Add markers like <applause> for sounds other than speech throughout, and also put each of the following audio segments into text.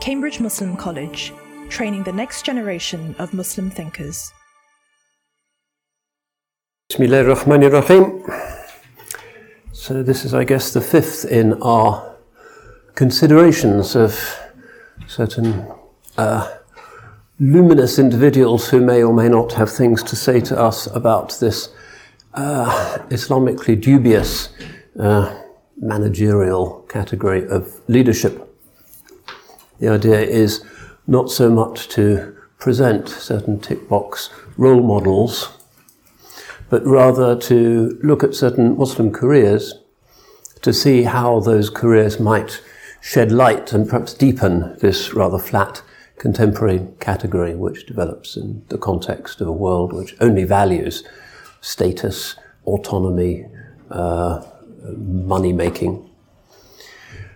Cambridge Muslim College, training the next generation of Muslim thinkers. Bismillah. So this is, I guess, the fifth in our considerations of certain uh, luminous individuals who may or may not have things to say to us about this uh, Islamically dubious uh, managerial category of leadership. The idea is not so much to present certain tick box role models, but rather to look at certain Muslim careers to see how those careers might shed light and perhaps deepen this rather flat contemporary category which develops in the context of a world which only values status, autonomy, uh, money making.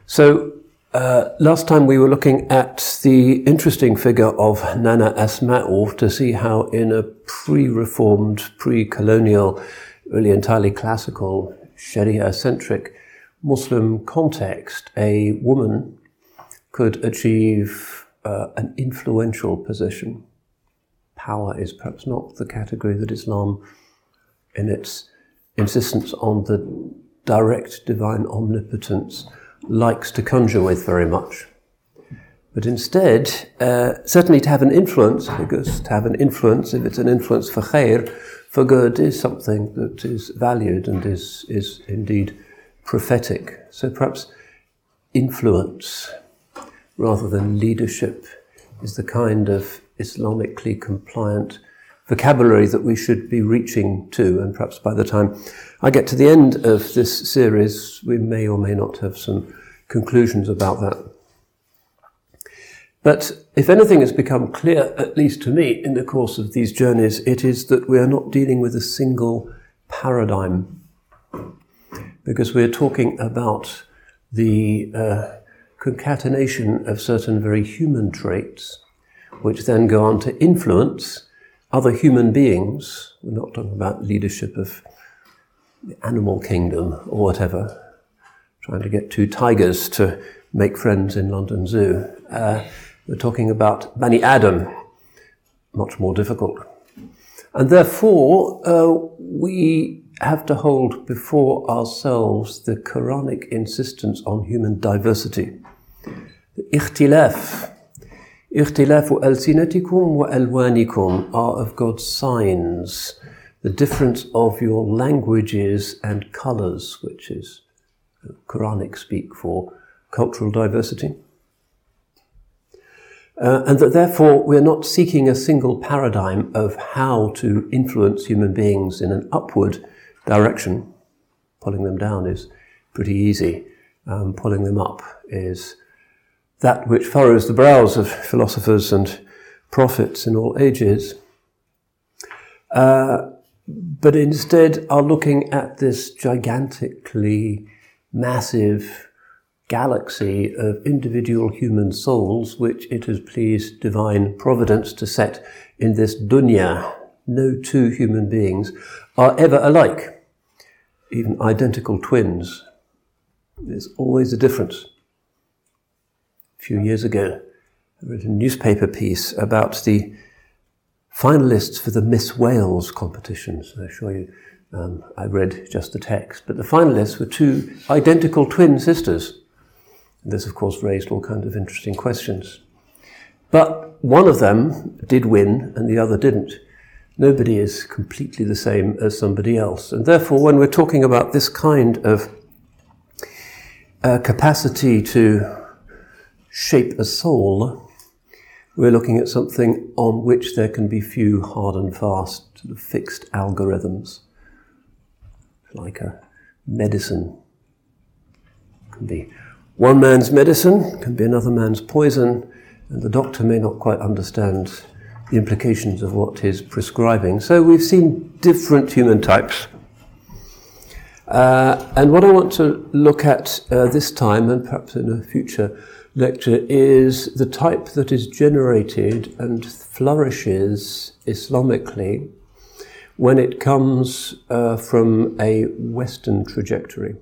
So, uh, last time we were looking at the interesting figure of Nana Asma'u to see how, in a pre reformed, pre colonial, really entirely classical, Sharia centric Muslim context, a woman could achieve uh, an influential position. Power is perhaps not the category that Islam, in its insistence on the direct divine omnipotence, likes to conjure with very much. But instead, uh, certainly to have an influence, because to have an influence, if it's an influence for khair, for good, is something that is valued and is, is indeed prophetic. So perhaps influence rather than leadership is the kind of Islamically compliant vocabulary that we should be reaching to. And perhaps by the time I get to the end of this series, we may or may not have some conclusions about that. But if anything has become clear, at least to me, in the course of these journeys, it is that we are not dealing with a single paradigm. Because we're talking about the uh, concatenation of certain very human traits, which then go on to influence other human beings. We're not talking about leadership of the animal kingdom or whatever, trying to get two tigers to make friends in London Zoo. Uh, we're talking about Bani Adam, much more difficult. And therefore, uh, we have to hold before ourselves the Quranic insistence on human diversity. The ikhtilaf, Ikhtilafu alsinatikum wa are of God's signs, the difference of your languages and colours, which is Quranic speak for cultural diversity. Uh, and that therefore we're not seeking a single paradigm of how to influence human beings in an upward direction. Pulling them down is pretty easy. Um, pulling them up is that which furrows the brows of philosophers and prophets in all ages, uh, but instead are looking at this gigantically massive galaxy of individual human souls which it has pleased divine providence to set in this dunya. No two human beings are ever alike, even identical twins. There's always a difference few years ago. I wrote a newspaper piece about the finalists for the Miss Wales competitions. I assure you, um, I read just the text. But the finalists were two identical twin sisters. And this, of course, raised all kinds of interesting questions. But one of them did win and the other didn't. Nobody is completely the same as somebody else. And therefore, when we're talking about this kind of uh, capacity to shape a soul, we're looking at something on which there can be few hard and fast, sort of fixed algorithms, like a medicine. Can be one man's medicine, can be another man's poison, and the doctor may not quite understand the implications of what he's prescribing. So we've seen different human types. Uh, and what I want to look at uh, this time, and perhaps in a future lecture is the type that is generated and flourishes Islamically when it comes uh, from a Western trajectory.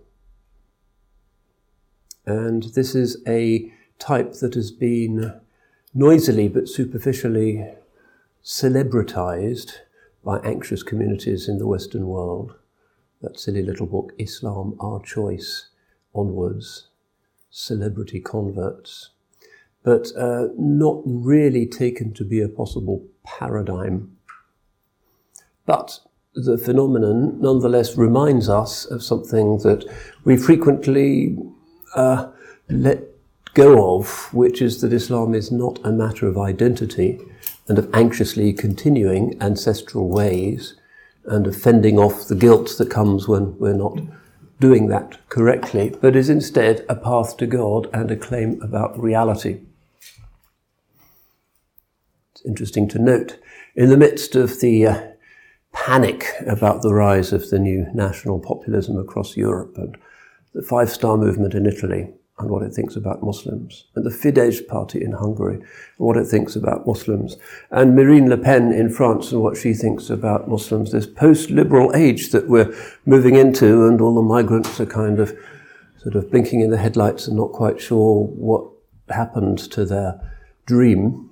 And this is a type that has been noisily but superficially celebritized by anxious communities in the Western world. That silly little book, Islam, Our Choice, onwards, celebrity converts, but uh, not really taken to be a possible paradigm. But the phenomenon nonetheless reminds us of something that we frequently uh, let go of, which is that Islam is not a matter of identity and of anxiously continuing ancestral ways and of fending off the guilt that comes when we're not doing that correctly, but is instead a path to God and a claim about reality. It's interesting to note, in the midst of the uh, panic about the rise of the new national populism across Europe and the Five Star Movement in Italy, and what it thinks about Muslims, and the Fidesz party in Hungary, and what it thinks about Muslims, and Marine Le Pen in France and what she thinks about Muslims, this post-liberal age that we're moving into, and all the migrants are kind of sort of blinking in the headlights and not quite sure what happened to their dream,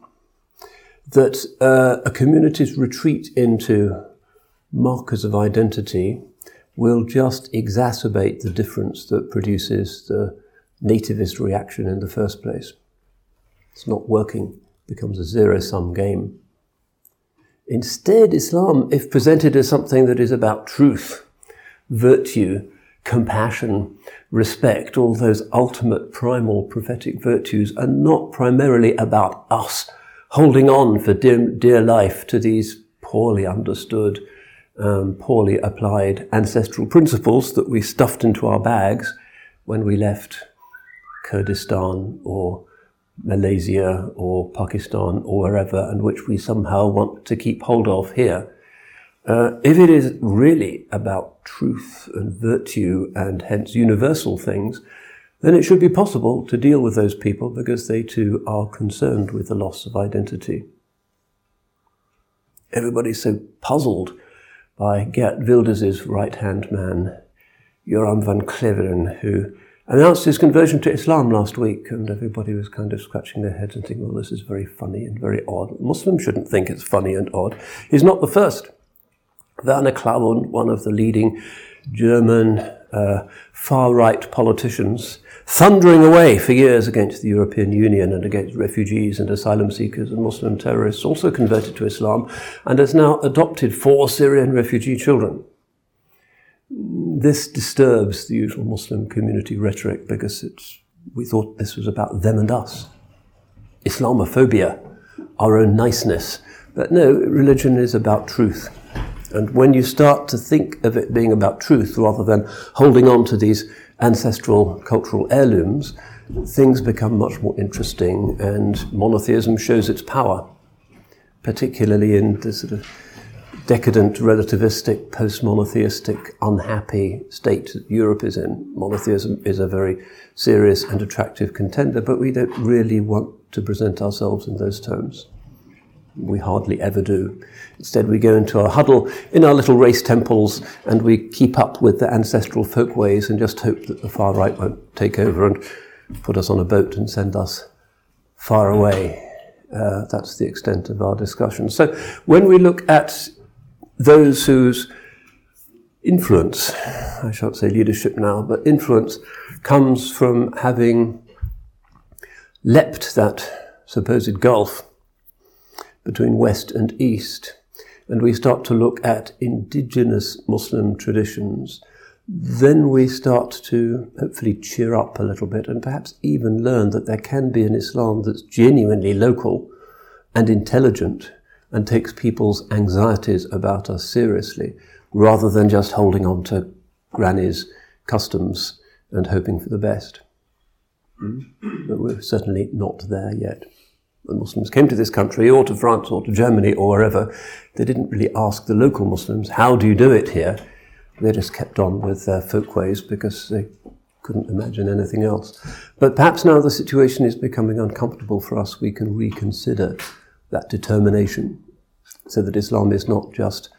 that uh, a community's retreat into markers of identity will just exacerbate the difference that produces the nativist reaction in the first place. It's not working, it becomes a zero sum game. Instead, Islam, if presented as something that is about truth, virtue, compassion, respect, all those ultimate primal prophetic virtues, are not primarily about us holding on for dear, dear life to these poorly understood, um, poorly applied ancestral principles that we stuffed into our bags when we left Kurdistan or Malaysia or Pakistan or wherever, and which we somehow want to keep hold of here. Uh, if it is really about truth and virtue and hence universal things, then it should be possible to deal with those people because they too are concerned with the loss of identity. Everybody's so puzzled by Geert Wilders' right hand man, Joram van Klaveren, who announced his conversion to Islam last week, and everybody was kind of scratching their heads and thinking, well, this is very funny and very odd. Muslims shouldn't think it's funny and odd. He's not the first. Werner Klaun, one of the leading German uh, far right politicians, thundering away for years against the European Union and against refugees and asylum seekers and Muslim terrorists, also converted to Islam and has now adopted four Syrian refugee children this disturbs the usual Muslim community rhetoric because it's, we thought this was about them and us. Islamophobia, our own niceness. But no, religion is about truth. And when you start to think of it being about truth rather than holding on to these ancestral cultural heirlooms, things become much more interesting and monotheism shows its power, particularly in the sort of decadent, relativistic, post monotheistic, unhappy state that Europe is in. Monotheism is a very serious and attractive contender, but we don't really want to present ourselves in those terms. We hardly ever do. Instead, we go into our huddle in our little race temples and we keep up with the ancestral folkways and just hope that the far right won't take over and put us on a boat and send us far away. Uh, that's the extent of our discussion. So, when we look at those whose influence, I shan't say leadership now, but influence comes from having leapt that supposed gulf between West and East, and we start to look at indigenous Muslim traditions, then we start to hopefully cheer up a little bit and perhaps even learn that there can be an Islam that's genuinely local and intelligent and takes people's anxieties about us seriously rather than just holding on to granny's customs and hoping for the best. But we're certainly not there yet. When Muslims came to this country or to France or to Germany or wherever, they didn't really ask the local Muslims, how do you do it here? They just kept on with their folkways because they couldn't imagine anything else. But perhaps now the situation is becoming uncomfortable for us, we can reconsider that determination so that Islam is not just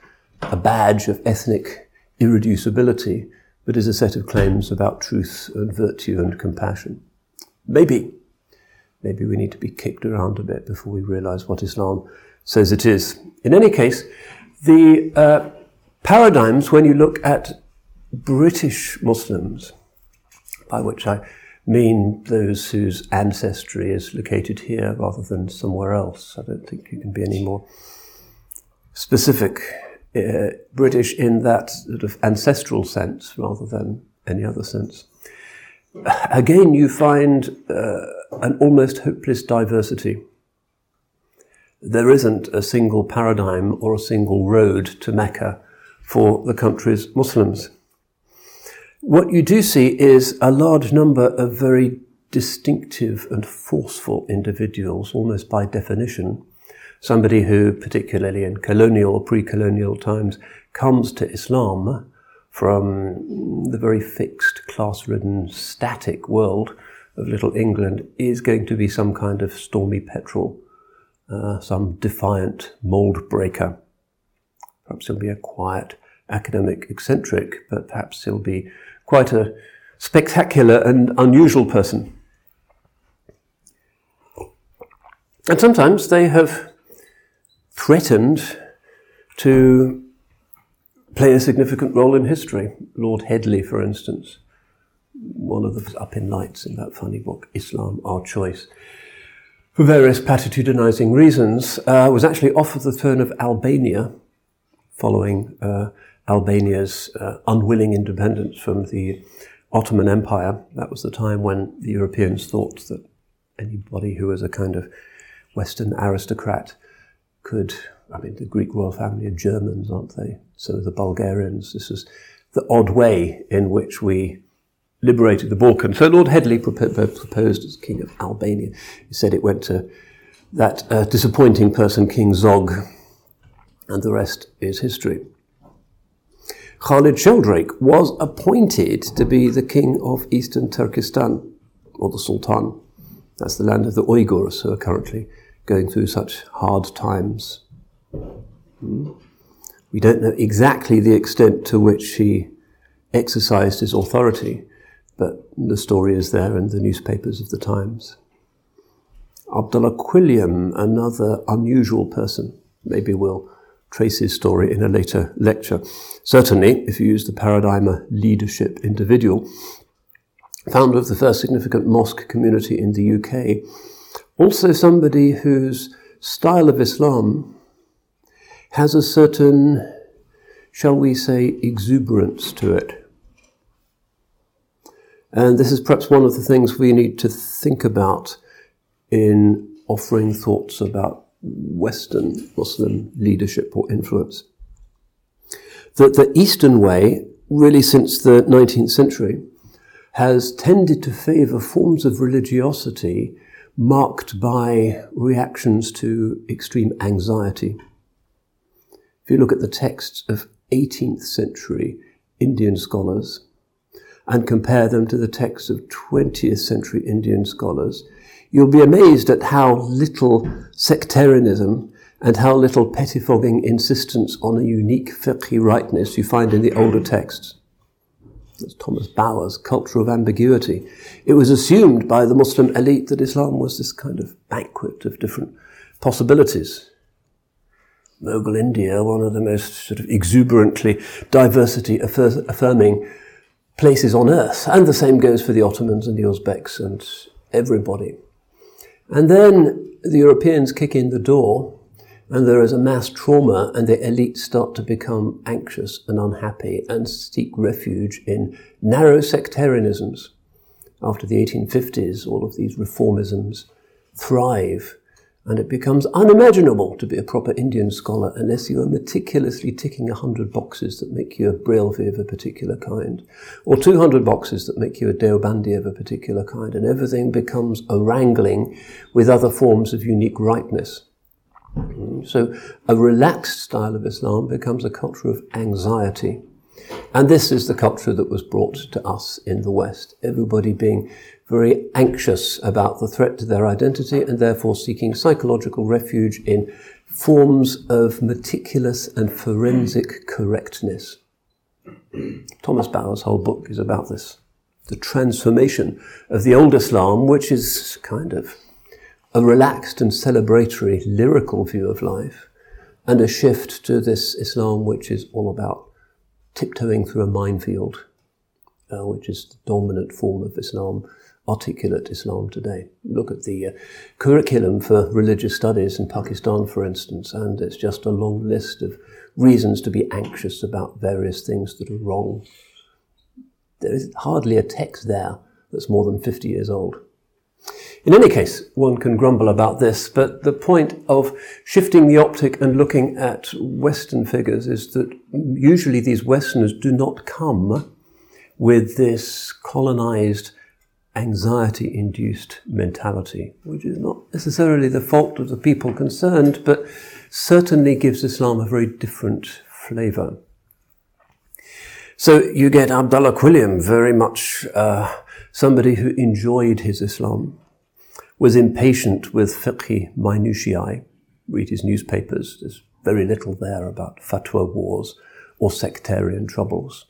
a badge of ethnic irreducibility, but is a set of claims about truth and virtue and compassion. Maybe maybe we need to be kicked around a bit before we realize what Islam says it is. In any case, the uh, paradigms, when you look at British Muslims, by which I mean those whose ancestry is located here rather than somewhere else. I don't think you can be any more specific uh, British in that sort of ancestral sense rather than any other sense. Again, you find uh, an almost hopeless diversity. There isn't a single paradigm or a single road to Mecca for the country's Muslims. What you do see is a large number of very distinctive and forceful individuals, almost by definition. Somebody who, particularly in colonial or pre-colonial times, comes to Islam from the very fixed, class-ridden, static world of Little England is going to be some kind of stormy petrel, uh, some defiant mould breaker. Perhaps he'll be a quiet academic eccentric, but perhaps he'll be quite a spectacular and unusual person. And sometimes they have threatened to play a significant role in history. Lord Headley, for instance, one of the up in lights in that funny book, Islam, Our Choice, for various platitudinizing reasons, uh, was actually offered the throne of Albania following uh, Albania's uh, unwilling independence from the Ottoman Empire. That was the time when the Europeans thought that anybody who was a kind of Western aristocrat could, I mean, the Greek royal family are Germans, aren't they? So the Bulgarians. This is the odd way in which we liberated the Balkans. So Lord Headley proposed as King of Albania. He said it went to that uh, disappointing person, King Zog, and the rest is history. Khalid Sheldrake was appointed to be the king of eastern Turkestan, or the Sultan. That's the land of the Uyghurs who are currently going through such hard times. Hmm? We don't know exactly the extent to which he exercised his authority, but the story is there in the newspapers of the times. Abdullah Quilliam, another unusual person, maybe we'll trace his story in a later lecture. Certainly, if you use the paradigm of leadership individual, founder of the first significant mosque community in the UK, also somebody whose style of Islam has a certain, shall we say, exuberance to it. And this is perhaps one of the things we need to think about in offering thoughts about Western Muslim leadership or influence. That the Eastern way, really since the 19th century, has tended to favor forms of religiosity marked by reactions to extreme anxiety. If you look at the texts of 18th century Indian scholars and compare them to the texts of 20th century Indian scholars, you'll be amazed at how little sectarianism and how little pettifogging insistence on a unique fiqhi rightness you find in the older texts. That's Thomas Bauer's culture of ambiguity. It was assumed by the Muslim elite that Islam was this kind of banquet of different possibilities. Mughal India, one of the most sort of exuberantly diversity affirming places on earth. And the same goes for the Ottomans and the Uzbeks and everybody. And then the Europeans kick in the door and there is a mass trauma and the elites start to become anxious and unhappy and seek refuge in narrow sectarianisms. After the 1850s, all of these reformisms thrive and it becomes unimaginable to be a proper Indian scholar unless you are meticulously ticking 100 boxes that make you a Brelvi of a particular kind, or 200 boxes that make you a Deobandi of a particular kind, and everything becomes a wrangling with other forms of unique rightness. So a relaxed style of Islam becomes a culture of anxiety. And this is the culture that was brought to us in the West. Everybody being very anxious about the threat to their identity and therefore seeking psychological refuge in forms of meticulous and forensic correctness. Thomas Bauer's whole book is about this. The transformation of the old Islam, which is kind of a relaxed and celebratory lyrical view of life, and a shift to this Islam which is all about tiptoeing through a minefield, uh, which is the dominant form of Islam, articulate Islam today. Look at the uh, curriculum for religious studies in Pakistan, for instance, and it's just a long list of reasons to be anxious about various things that are wrong. There is hardly a text there that's more than 50 years old. In any case, one can grumble about this, but the point of shifting the optic and looking at Western figures is that usually these Westerners do not come with this colonized, anxiety induced mentality, which is not necessarily the fault of the people concerned, but certainly gives Islam a very different flavor. So you get Abdullah Quilliam, very much uh, somebody who enjoyed his Islam was impatient with fiqhi minutiae. Read his newspapers. There's very little there about fatwa wars or sectarian troubles.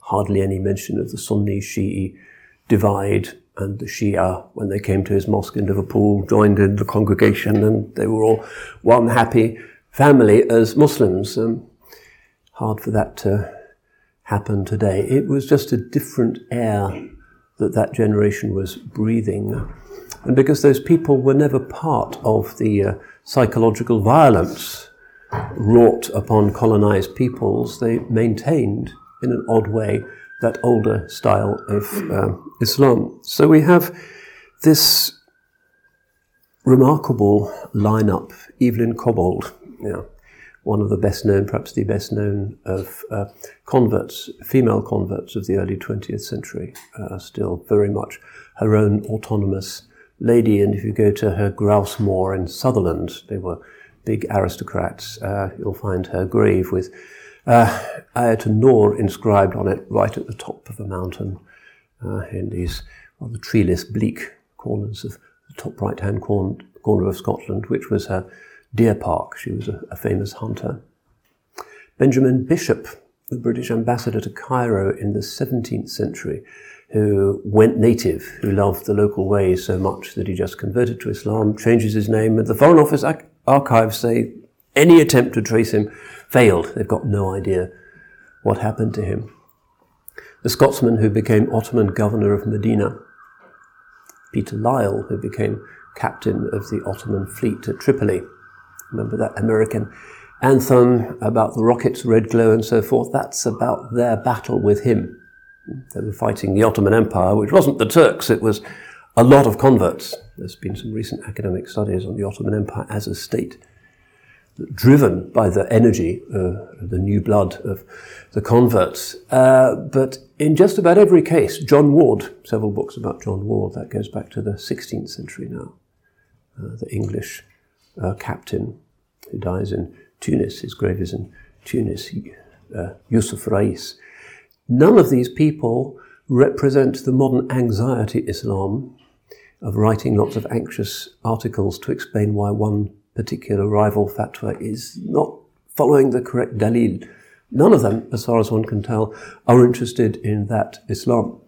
Hardly any mention of the Sunni Shi'i divide and the Shia, when they came to his mosque in Liverpool, joined in the congregation and they were all one happy family as Muslims. Um, hard for that to happen today. It was just a different air that that generation was breathing. And because those people were never part of the uh, psychological violence wrought upon colonized peoples, they maintained, in an odd way, that older style of uh, Islam. So we have this remarkable lineup, Evelyn Cobbold, one of the best known, perhaps the best known of uh, converts, female converts of the early 20th century, uh, still very much her own autonomous lady, and if you go to her grouse moor in Sutherland, they were big aristocrats, uh, you'll find her grave with uh, Nur inscribed on it right at the top of a mountain Uh, in these rather treeless, bleak corners of the top right hand corner, of Scotland, which was her deer park. She was a, a famous hunter. Benjamin Bishop, the British ambassador to Cairo in the 17th century, who went native, who loved the local ways so much that he just converted to Islam, changes his name, and the Foreign Office archives say any attempt to trace him failed. They've got no idea what happened to him. The Scotsman who became Ottoman governor of Medina, Peter Lisle, who became captain of the Ottoman fleet at Tripoli. Remember that American anthem about the rockets, red glow, and so forth? That's about their battle with him. They were fighting the Ottoman Empire, which wasn't the Turks, it was a lot of converts. There's been some recent academic studies on the Ottoman Empire as a state, driven by the energy, uh, the new blood of the converts. Uh, but in just about every case, John Ward, several books about John Ward, that goes back to the 16th century now, uh, the English uh, captain who dies in Tunis, his grave is in Tunis, uh, Yusuf Rais. None of these people represent the modern anxiety Islam of writing lots of anxious articles to explain why one particular rival fatwa is not following the correct dalil. None of them, as far as one can tell, are interested in that Islam.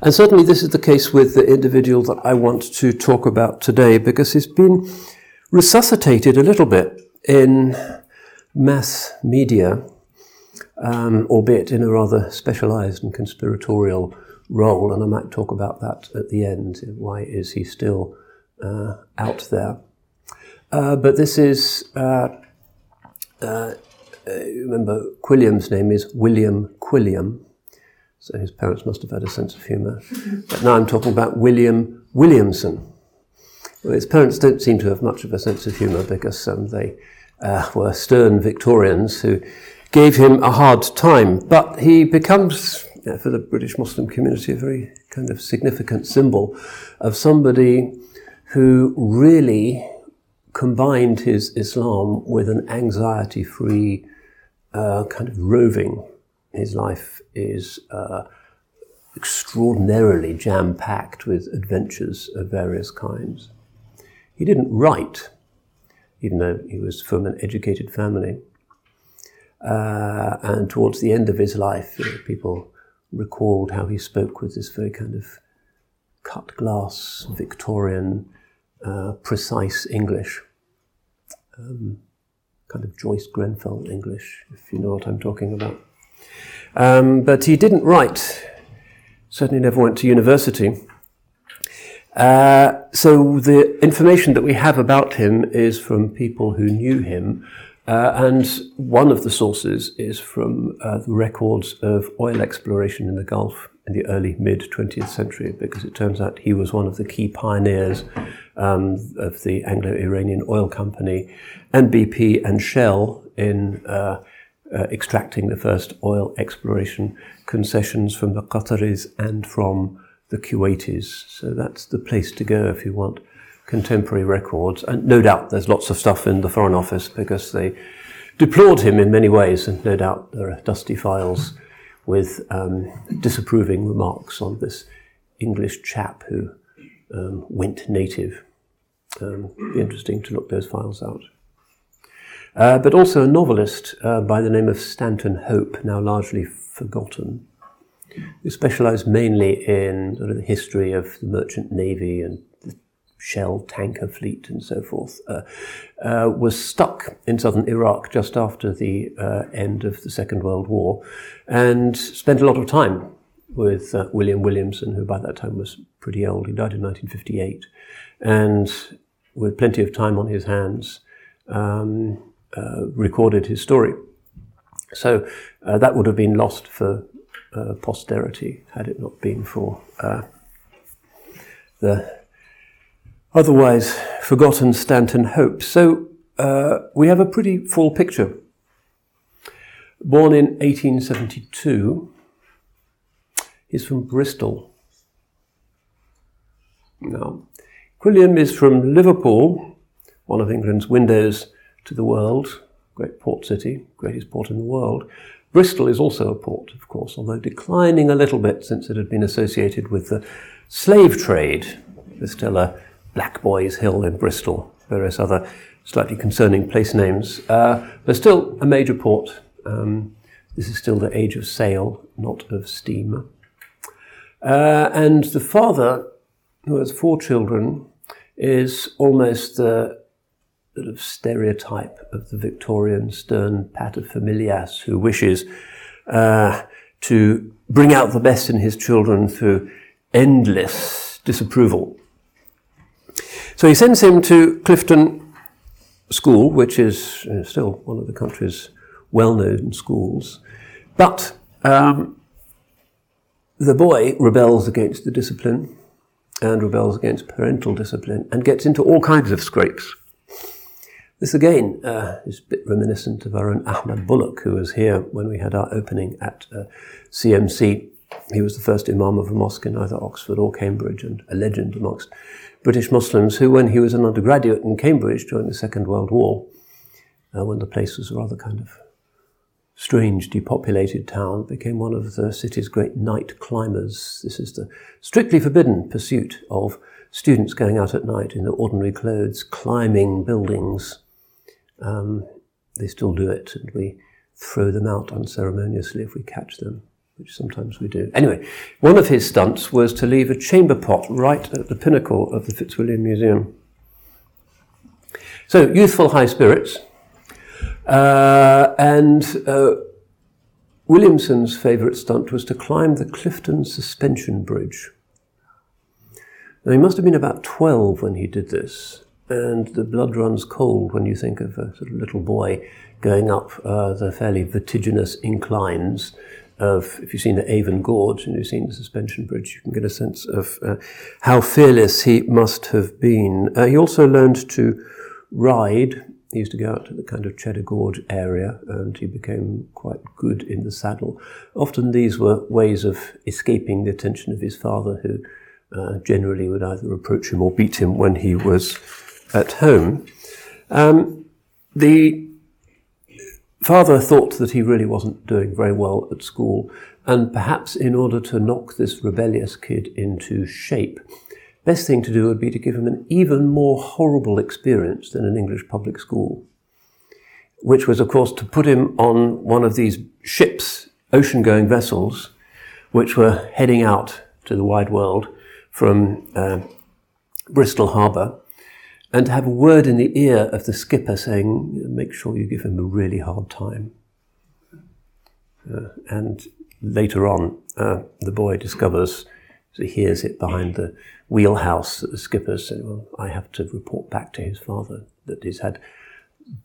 And certainly this is the case with the individual that I want to talk about today because he's been resuscitated a little bit in mass media um, albeit in a rather specialized and conspiratorial role. And I might talk about that at the end. Why is he still uh, out there? Uh, but this is, uh, uh remember, Quilliam's name is William Quilliam. So his parents must have had a sense of humour. but now I'm talking about William Williamson. Well, his parents don't seem to have much of a sense of humour because um, they uh, were stern Victorians who gave him a hard time. But he becomes, for the British Muslim community, a very kind of significant symbol of somebody who really combined his Islam with an anxiety free uh, kind of roving. His life is uh, extraordinarily jam packed with adventures of various kinds. He didn't write, even though he was from an educated family. Uh, and towards the end of his life, you know, people recalled how he spoke with this very kind of cut glass Victorian uh, precise English, um, kind of Joyce Grenfell English, if you know what I'm talking about. Um, but he didn't write, certainly never went to university. Uh, so the information that we have about him is from people who knew him, uh, and one of the sources is from uh, the records of oil exploration in the Gulf in the early mid 20th century, because it turns out he was one of the key pioneers um, of the Anglo-Iranian Oil Company and BP and Shell in uh, uh, extracting the first oil exploration concessions from the Qataris and from the Kuwaitis. So that's the place to go if you want contemporary records. And no doubt there's lots of stuff in the Foreign Office because they deplored him in many ways, and no doubt there are dusty files with um, disapproving remarks on this English chap who um, went native. Um, interesting to look those files out. Uh, but also a novelist uh, by the name of Stanton Hope, now largely forgotten who specialised mainly in sort of the history of the merchant navy and shell tanker fleet and so forth, uh, uh, was stuck in southern Iraq just after the uh, end of the Second World War and spent a lot of time with uh, William Williamson, who by that time was pretty old. He died in 1958. And with plenty of time on his hands, um, uh, recorded his story. So uh, that would have been lost for posterity had it not been for the otherwise forgotten Stanton Hope. So uh, we have a pretty full picture. Born in 1872, he's from Bristol. Now, Quilliam is from Liverpool, one of England's windows to the world, great port city, greatest port in the world. Bristol is also a port, of course, although declining a little bit since it had been associated with the slave trade. There's still a Black Boys Hill in Bristol, various other slightly concerning place names. Uh, but still a major port. Um, this is still the age of sail, not of steam. Uh, and the father, who has four children, is almost the sort of stereotype of the Victorian stern paterfamilias who wishes uh, to bring out the best in his children through endless disapproval. So he sends him to Clifton School, which is uh, still one of the country's well-known schools, but um, the boy rebels against the discipline and rebels against parental discipline and gets into all kinds of scrapes. This again uh, is a bit reminiscent of our own Ahmad Bullock, who was here when we had our opening at uh, CMC. He was the first Imam of a mosque in either Oxford or Cambridge and a legend amongst British Muslims who, when he was an undergraduate in Cambridge during the Second World War, uh, when the place was a rather kind of strange, depopulated town, became one of the city's great night climbers. This is the strictly forbidden pursuit of students going out at night in their ordinary clothes, climbing buildings, um, they still do it, and we throw them out unceremoniously if we catch them, which sometimes we do. Anyway, one of his stunts was to leave a chamber pot right at the pinnacle of the Fitzwilliam Museum. So, youthful high spirits. Uh, and uh, Williamson's favourite stunt was to climb the Clifton Suspension Bridge. Now, he must have been about 12 when he did this and the blood runs cold when you think of a sort of little boy going up uh, the fairly vertiginous inclines of, if you've seen the Avon Gorge and you've seen the suspension bridge, you can get a sense of uh, how fearless he must have been. Uh, he also learned to ride. He used to go out to the kind of Cheddar Gorge area and he became quite good in the saddle. Often these were ways of escaping the attention of his father, who uh, generally would either reproach him or beat him when he was at home. Um, the father thought that he really wasn't doing very well at school, and perhaps in order to knock this rebellious kid into shape, best thing to do would be to give him an even more horrible experience than an English public school, which was, of course, to put him on one of these ships, ocean going vessels, which were heading out to the wide world from uh, Bristol Harbour and to have a word in the ear of the skipper saying, make sure you give him a really hard time. Uh, and later on, uh, the boy discovers, as he hears it behind the wheelhouse, that the skipper said, well, I have to report back to his father that he's had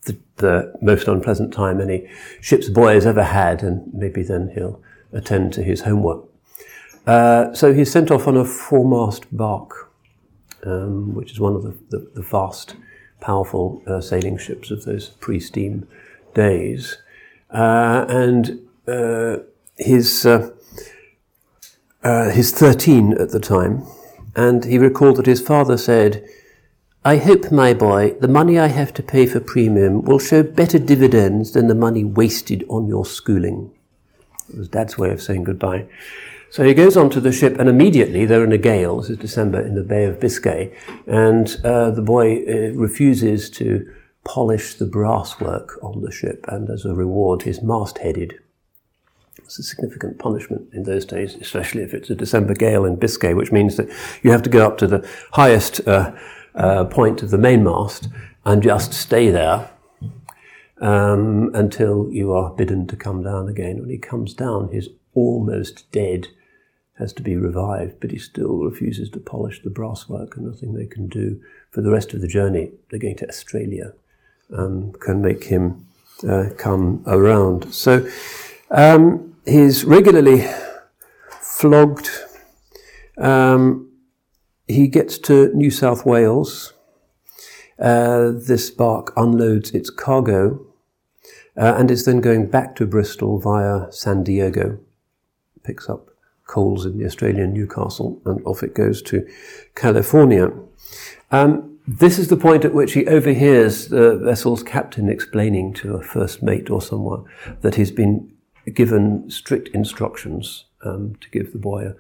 the, the most unpleasant time any ship's boy has ever had, and maybe then he'll attend to his homework. Uh, so he's sent off on a four-mast bark, um, which is one of the, the, the fast, powerful uh, sailing ships of those pre-steam days. Uh, and uh, his, uh, uh, he's 13 at the time, and he recalled that his father said, I hope, my boy, the money I have to pay for premium will show better dividends than the money wasted on your schooling. It was Dad's way of saying goodbye. So he goes onto the ship, and immediately they're in a gale. This is December in the Bay of Biscay, and uh, the boy uh, refuses to polish the brasswork on the ship, and as a reward, he's mastheaded. It's a significant punishment in those days, especially if it's a December gale in Biscay, which means that you have to go up to the highest. Uh, uh, point of the mainmast and just stay there um, until you are bidden to come down again. When he comes down, he's almost dead, has to be revived, but he still refuses to polish the brasswork, and nothing they can do for the rest of the journey. They're going to Australia, um, can make him uh, come around. So um, he's regularly flogged. Um, he gets to New South Wales. Uh, this bark unloads its cargo uh, and is then going back to Bristol via San Diego. Picks up coals in the Australian Newcastle and off it goes to California. Um, this is the point at which he overhears the vessel's captain explaining to a first mate or someone that he's been given strict instructions um, to give the boy a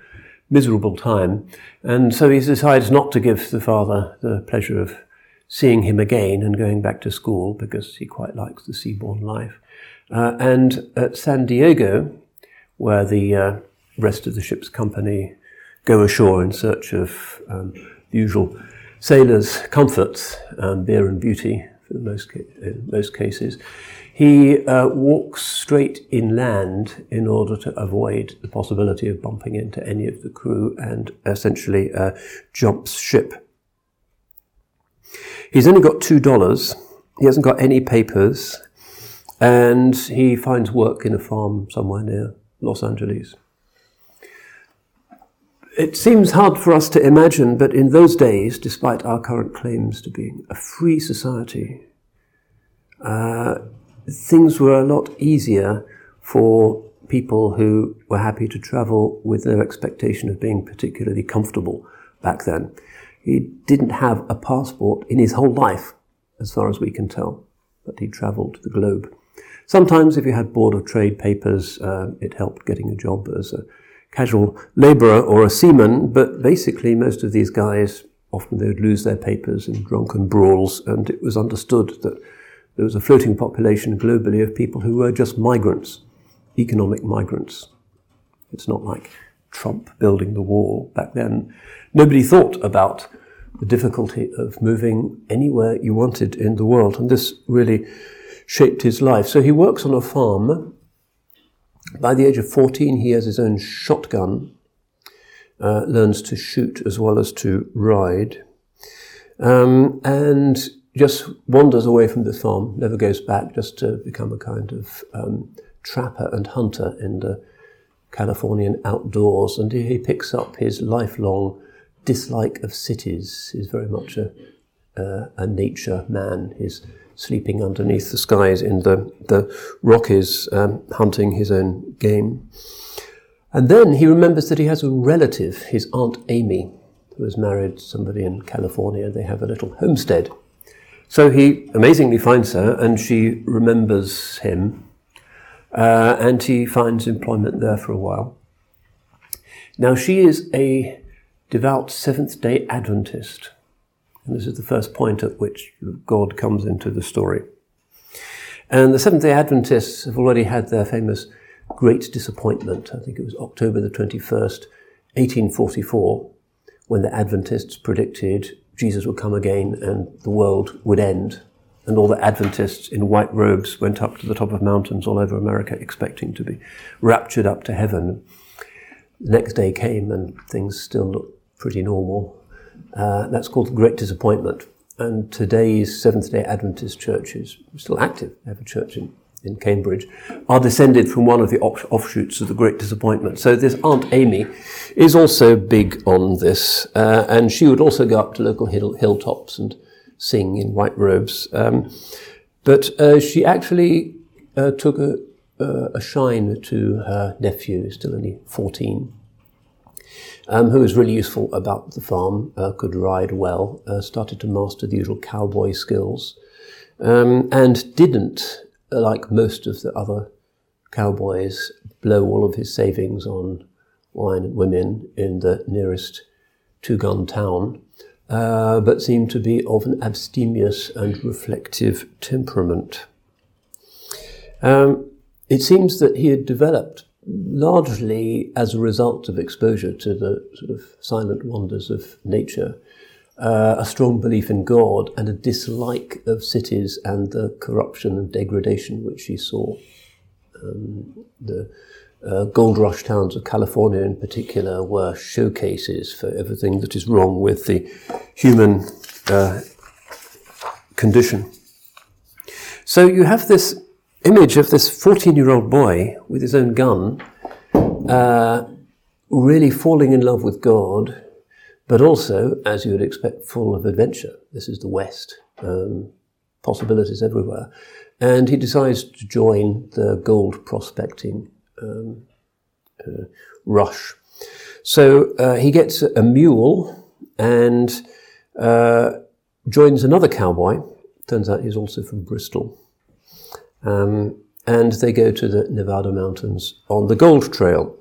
miserable time. And so he decides not to give the father the pleasure of seeing him again and going back to school because he quite likes the seaborne life. Uh, and at San Diego, where the uh, rest of the ship's company go ashore in search of um, the usual sailors' comforts, um, beer and beauty for the most, ca- in most cases, he uh, walks straight inland in order to avoid the possibility of bumping into any of the crew and essentially uh, jumps ship. He's only got two dollars. He hasn't got any papers, and he finds work in a farm somewhere near Los Angeles. It seems hard for us to imagine, but in those days, despite our current claims to being a free society, uh, things were a lot easier for people who were happy to travel with no expectation of being particularly comfortable back then. He didn't have a passport in his whole life, as far as we can tell, but he travelled the globe. Sometimes, if you had Board of Trade papers, uh, it helped getting a job as a casual labourer or a seaman, but basically, most of these guys often they would lose their papers in drunken brawls, and it was understood that there was a floating population globally of people who were just migrants, economic migrants. It's not like Trump building the wall. Back then, nobody thought about the difficulty of moving anywhere you wanted in the world, and this really shaped his life. So he works on a farm. By the age of 14, he has his own shotgun, uh, learns to shoot as well as to ride. Um, and just wanders away from the farm, never goes back, just to become a kind of um, trapper and hunter in the Californian outdoors. And he picks up his lifelong dislike of cities. He's very much a, uh, a nature man. He's sleeping underneath the skies in the, the Rockies, um, hunting his own game. And then he remembers that he has a relative, his Aunt Amy, who has married somebody in California. They have a little homestead so he amazingly finds her, and she remembers him, uh, and he finds employment there for a while. Now, she is a devout Seventh day Adventist. And this is the first point at which God comes into the story. And the Seventh day Adventists have already had their famous Great Disappointment. I think it was October the 21st, 1844, when the Adventists predicted Jesus would come again and the world would end. And all the Adventists in white robes went up to the top of mountains all over America expecting to be raptured up to heaven. The next day came and things still looked pretty normal. Uh, that's called Great Disappointment. And today's Seventh day Adventist churches, still active. Have a church in in Cambridge, are descended from one of the offshoots of the Great Disappointment. So this Aunt Amy is also big on this, uh, and she would also go up to local hill, hilltops and sing in white robes. Um, but uh, she actually uh, took a, a, shine to her nephew, still only 14, um, who was really useful about the farm, uh, could ride well, uh, started to master the usual cowboy skills, um, and didn't like most of the other cowboys, blow all of his savings on wine and women in the nearest two gun town, uh, but seemed to be of an abstemious and reflective temperament. Um, it seems that he had developed largely as a result of exposure to the sort of silent wonders of nature uh, a strong belief in God and a dislike of cities and the corruption and degradation which she saw. Um, the uh, gold rush towns of California, in particular, were showcases for everything that is wrong with the human uh, condition. So you have this image of this 14 year old boy with his own gun, uh, really falling in love with God but also, as you would expect, full of adventure. This is the West, um, possibilities everywhere. And he decides to join the gold prospecting um, uh, rush. So uh, he gets a mule and uh, joins another cowboy. Turns out he's also from Bristol. Um, and they go to the Nevada mountains on the gold trail.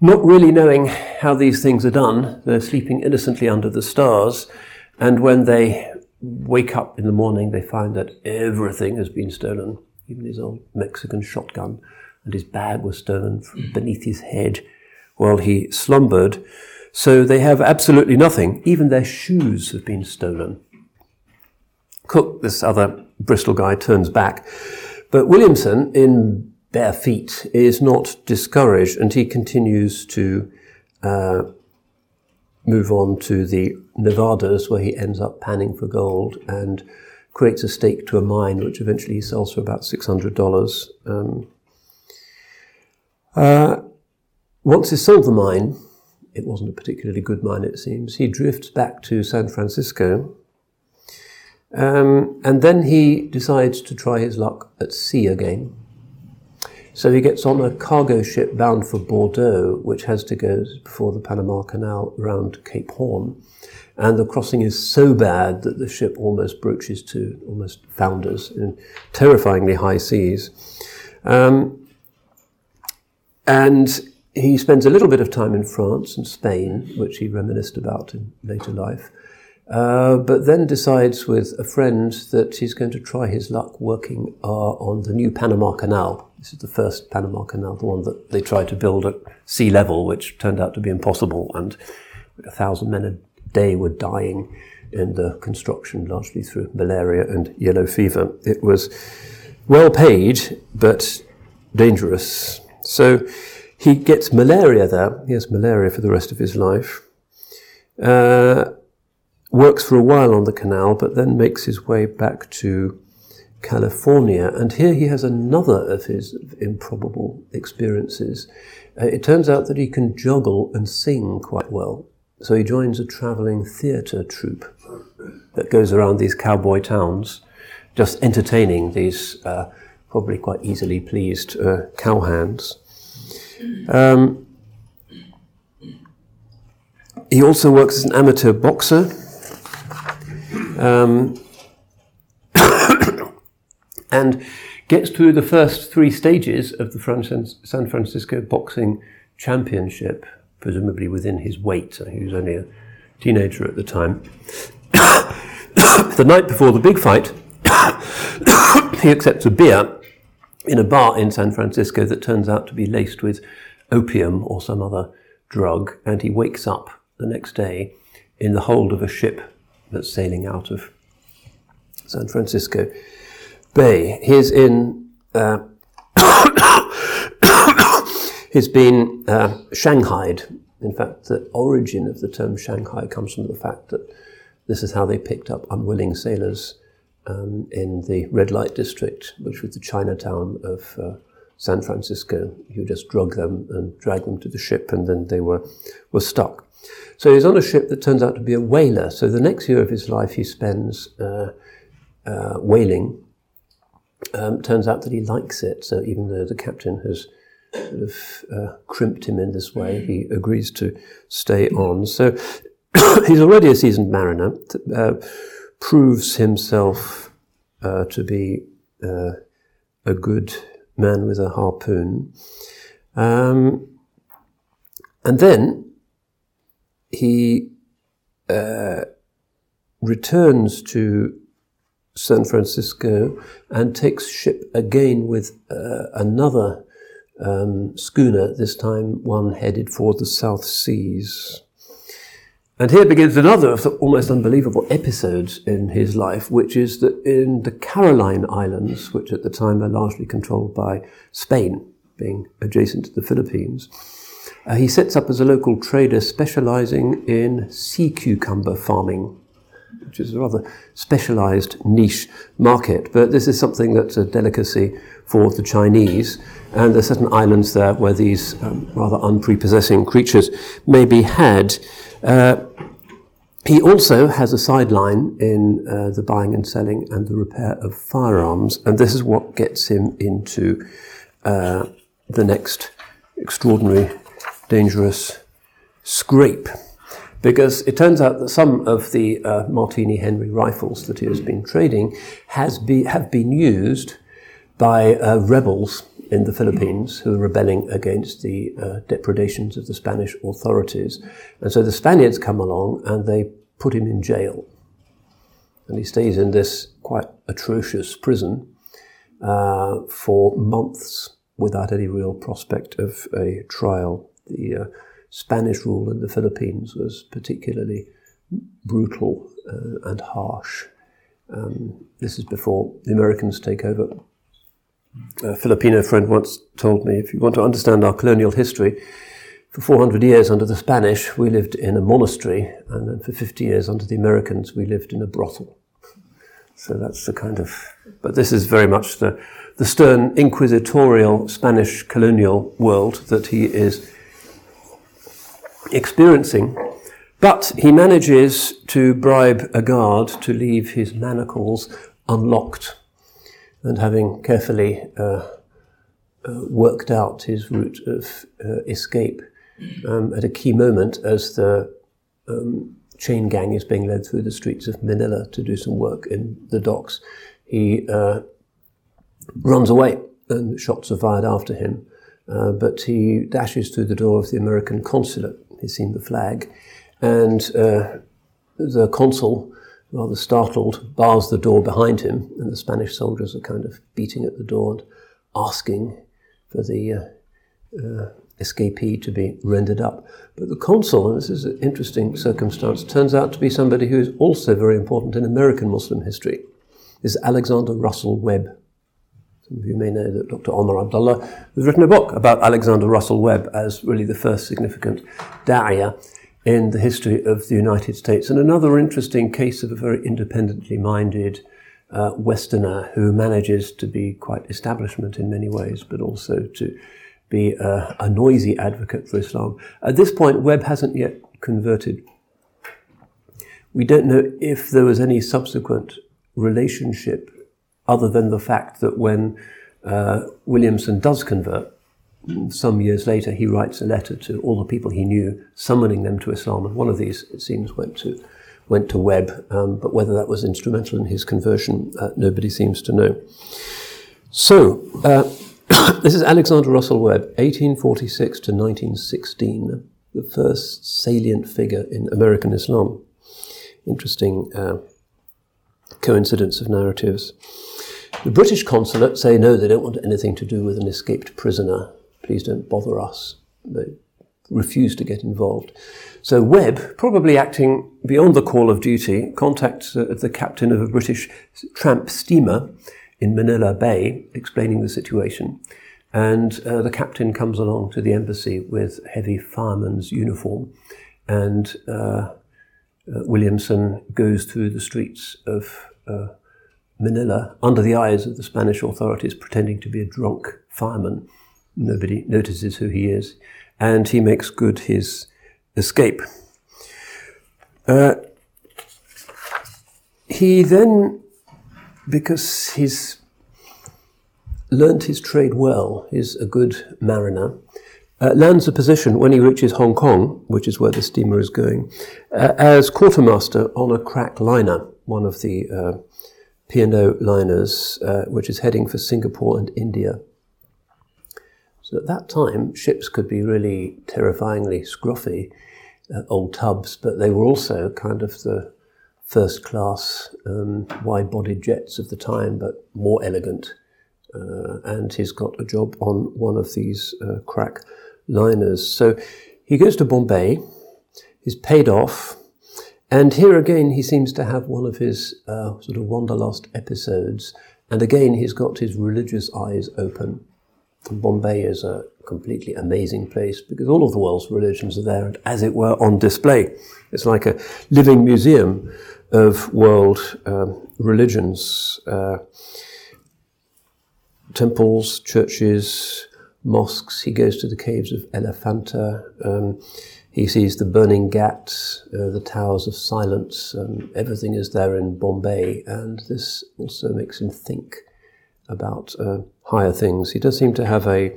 Not really knowing how these things are done, they're sleeping innocently under the stars, and when they wake up in the morning, they find that everything has been stolen, even his old Mexican shotgun, and his bag was stolen from beneath his head while he slumbered. So they have absolutely nothing. Even their shoes have been stolen. Cook, this other Bristol guy, turns back. But Williamson, in bare feet is not discouraged, and he continues to uh, move on to the Nevadas, where he ends up panning for gold and creates a stake to a mine, which eventually he sells for about six hundred dollars. Um, uh, once he sold the mine, it wasn't a particularly good mine, it seems. He drifts back to San Francisco. Um, and then he decides to try his luck at sea again. So he gets on a cargo ship bound for Bordeaux, which has to go before the Panama Canal around Cape Horn. And the crossing is so bad that the ship almost broaches to, almost founders in terrifyingly high seas. Um, and he spends a little bit of time in France and Spain, which he reminisced about in later life. Uh, but then decides with a friend that he's going to try his luck working uh, on the new Panama Canal. This is the first Panama Canal, the one that they tried to build at sea level, which turned out to be impossible, and a thousand men a day were dying in the construction, largely through malaria and yellow fever. It was well paid, but dangerous. So he gets malaria there. He has malaria for the rest of his life. Uh, works for a while on the canal, but then makes his way back to California. And here he has another of his improbable experiences. Uh, it turns out that he can juggle and sing quite well. So he joins a traveling theatre troupe that goes around these cowboy towns, just entertaining these uh, probably quite easily pleased uh, cowhands. Um, he also works as an amateur boxer um, <coughs> and gets through the first three stages of the San Francisco Boxing Championship, presumably within his weight. He was only a teenager at the time. <coughs> the night before the big fight, <coughs> he accepts a beer in a bar in San Francisco that turns out to be laced with opium or some other drug, and he wakes up the next day in the hold of a ship that's sailing out of San Francisco Bay. He's in. Uh, <coughs> he's been uh, shanghaied. In fact, the origin of the term Shanghai comes from the fact that this is how they picked up unwilling sailors um, in the red light district, which was the Chinatown of uh, San Francisco. You just drug them and drag them to the ship, and then they were, were stuck. So he's on a ship that turns out to be a whaler. So the next year of his life he spends uh, uh, whaling. Um, turns out that he likes it. So even though the captain has sort of uh, crimped him in this way, he agrees to stay on. So <coughs> he's already a seasoned mariner. Uh, proves himself uh, to be uh, a good man with a harpoon. Um, and then he uh, returns to San Francisco and takes ship again with uh, another um, schooner, this time one headed for the South Seas. And here begins another of the almost unbelievable episodes in his life, which is that in the Caroline Islands, which at the time are largely controlled by Spain, being adjacent to the Philippines, uh, he sets up as a local trader specializing in sea cucumber farming, which is a rather specialized niche market. But this is something that's a delicacy for the Chinese. And there are certain islands there where these um, rather unprepossessing creatures may be had. Uh, he also has a sideline in uh, the buying and selling and the repair of firearms, and this is what gets him into uh, the next extraordinary, dangerous scrape. Because it turns out that some of the uh, Martini Henry rifles that he has been trading has be, have been used by uh, rebels in the Philippines who are rebelling against the uh, depredations of the Spanish authorities. And so the Spaniards come along and they put him in jail. And he stays in this quite atrocious prison uh, for months without any real prospect of a trial. The uh, Spanish rule in the Philippines was particularly brutal uh, and harsh. Um, this is before the Americans take over a Filipino friend once told me if you want to understand our colonial history, for 400 years under the Spanish, we lived in a monastery, and then for 50 years under the Americans, we lived in a brothel. So that's the kind of, but this is very much the, the stern inquisitorial Spanish colonial world that he is experiencing. But he manages to bribe a guard to leave his manacles unlocked and having carefully uh, uh, worked out his route of uh, escape um, at a key moment as the um, chain gang is being led through the streets of Manila to do some work in the docks, he uh, runs away and shots are fired after him. Uh, but he dashes through the door of the American consulate. He's seen the flag. And uh, the consul rather startled, bars the door behind him, and the Spanish soldiers are kind of beating at the door and asking for the uh, uh, escapee to be rendered up. But the consul, and this is an interesting circumstance, turns out to be somebody who is also very important in American Muslim history. Is Alexander Russell Webb. Some of you may know that Dr. Omar Abdullah has written a book about Alexander Russell Webb as really the first significant da'iyah in the history of the United States. And another interesting case of a very independently minded uh, Westerner who manages to be quite establishment in many ways, but also to be a, a noisy advocate for Islam. At this point, Webb hasn't yet converted. We don't know if there was any subsequent relationship other than the fact that when uh, Williamson does convert, some years later, he writes a letter to all the people he knew, summoning them to Islam. And one of these, it seems, went to went to Webb. Um, but whether that was instrumental in his conversion, uh, nobody seems to know. So uh, <coughs> this is Alexander Russell Webb, 1846 to 1916, the first salient figure in American Islam. Interesting uh, coincidence of narratives. The British consulate say no, they don't want anything to do with an escaped prisoner please don't bother us. They refuse to get involved. So Webb, probably acting beyond the call of duty, contacts uh, the captain of a British tramp steamer in Manila Bay, explaining the situation. And uh, the captain comes along to the embassy with heavy fireman's uniform, and uh, uh, Williamson goes through the streets of uh, Manila under the eyes of the Spanish authorities, pretending to be a drunk fireman. Nobody notices who he is, and he makes good his escape. Uh, he then, because he's learnt his trade well, is a good mariner, uh, lands a position when he reaches Hong Kong, which is where the steamer is going, uh, as quartermaster on a crack liner, one of the uh, P&O liners, uh, which is heading for Singapore and India. So at that time, ships could be really terrifyingly scruffy, uh, old tubs, but they were also kind of the first class um, wide bodied jets of the time, but more elegant. Uh, and he's got a job on one of these uh, crack liners. So he goes to Bombay, he's paid off, and here again he seems to have one of his uh, sort of wanderlust episodes, and again he's got his religious eyes open. Bombay is a completely amazing place because all of the world's religions are there and, as it were, on display. It's like a living museum of world um, religions. Uh, temples, churches, mosques. He goes to the caves of Elephanta. Um, he sees the burning ghats, uh, the towers of silence. Um, everything is there in Bombay, and this also makes him think about uh, higher things. He does seem to have a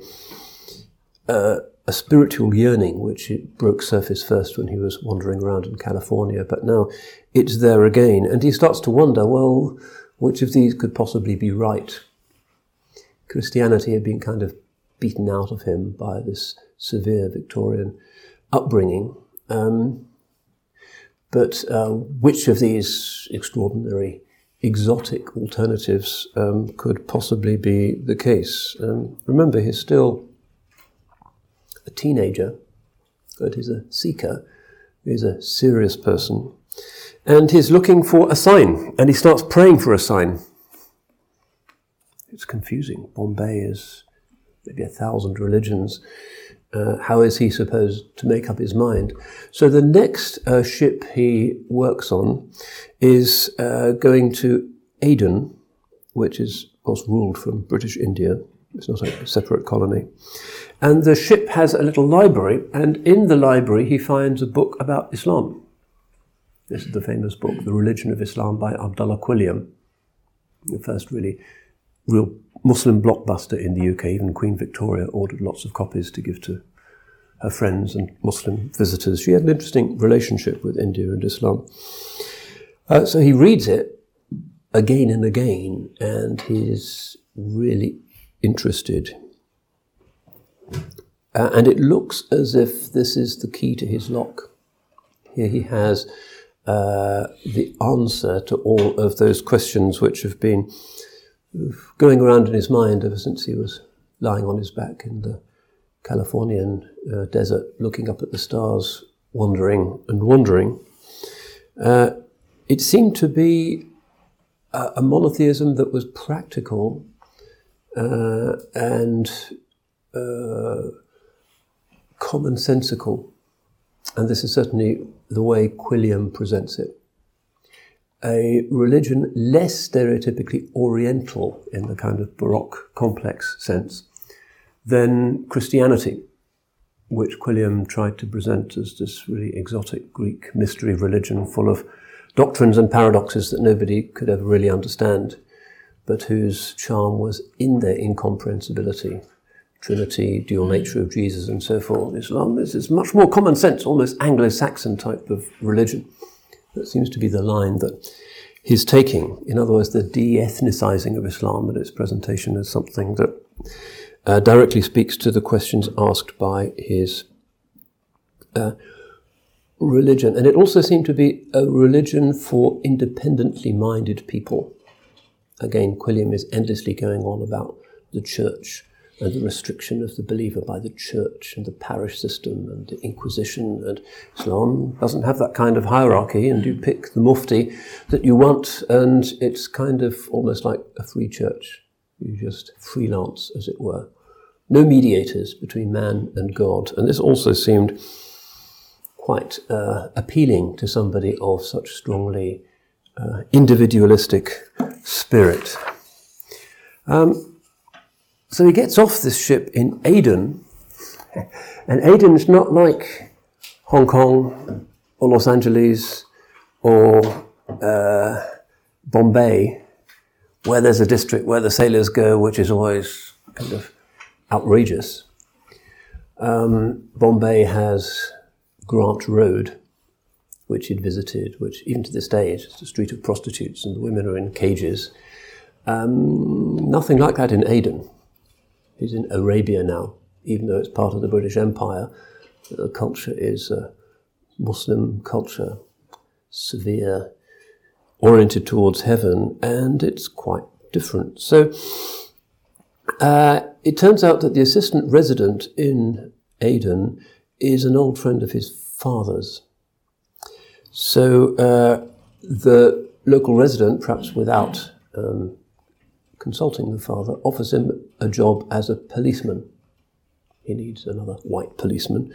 uh, a spiritual yearning, which broke surface first when he was wandering around in California, but now it's there again, and he starts to wonder, well, which of these could possibly be right? Christianity had been kind of beaten out of him by this severe Victorian upbringing. Um, but uh, which of these extraordinary exotic alternatives um, could possibly be the case. Um, remember, he's still a teenager, but he's a seeker, he's a serious person, and he's looking for a sign, and he starts praying for a sign. It's confusing. Bombay is maybe a thousand religions. Uh, how is he supposed to make up his mind? So the next uh, ship he works on is uh, going to Aden, which is, of course, ruled from British India. It's not a separate colony. And the ship has a little library, and in the library he finds a book about Islam. This is the famous book, The Religion of Islam by Abdullah Quilliam, the first really real Muslim blockbuster in the UK. Even Queen Victoria ordered lots of copies to give to her friends and Muslim visitors. She had an interesting relationship with India and Islam. Uh, so he reads it again and again, and he's really interested. Uh, and it looks as if this is the key to his lock. Here he has uh, the answer to all of those questions which have been going around in his mind ever since he was lying on his back in the Californian uh, desert, looking up at the stars, wondering and wondering. Uh, it seemed to be a, a, monotheism that was practical uh, and uh, commonsensical. And this is certainly the way Quilliam presents it a religion less stereotypically Oriental in the kind of Baroque complex sense than Christianity, which Quilliam tried to present as this really exotic Greek mystery religion full of doctrines and paradoxes that nobody could ever really understand, but whose charm was in their incomprehensibility. Trinity, dual nature of Jesus, and so forth. Islam is, is much more common sense, almost Anglo Saxon type of religion. That seems to be the line that he's taking. In other words, the de ethnicizing of Islam and its presentation as something that uh, directly speaks to the questions asked by his uh, religion. And it also seemed to be a religion for independently minded people. Again, Quilliam is endlessly going on about the church and the restriction of the believer by the church and the parish system and the Inquisition. And Islam doesn't have that kind of hierarchy, and you pick the mufti that you want, and it's kind of almost like a free church. You just freelance, as it were. No mediators between man and God. And this also seemed quite uh, appealing to somebody of such strongly uh, individualistic spirit. Um, so he gets off this ship in Aden, <laughs> and Aden is not like Hong Kong or Los Angeles or uh, Bombay, where there's a district where the sailors go, which is always kind of outrageous. Um, Bombay has Grant Road, which he'd visited, which even to this day is just a street of prostitutes and the women are in cages. Um, nothing like that in Aden. He's in Arabia now, even though it's part of the British Empire. The culture is a Muslim culture, severe, oriented towards heaven, and it's quite different. So uh, it turns out that the assistant resident in Aden is an old friend of his father's. So uh, the local resident, perhaps without um, consulting the father, offers him a job as a policeman. He needs another white policeman.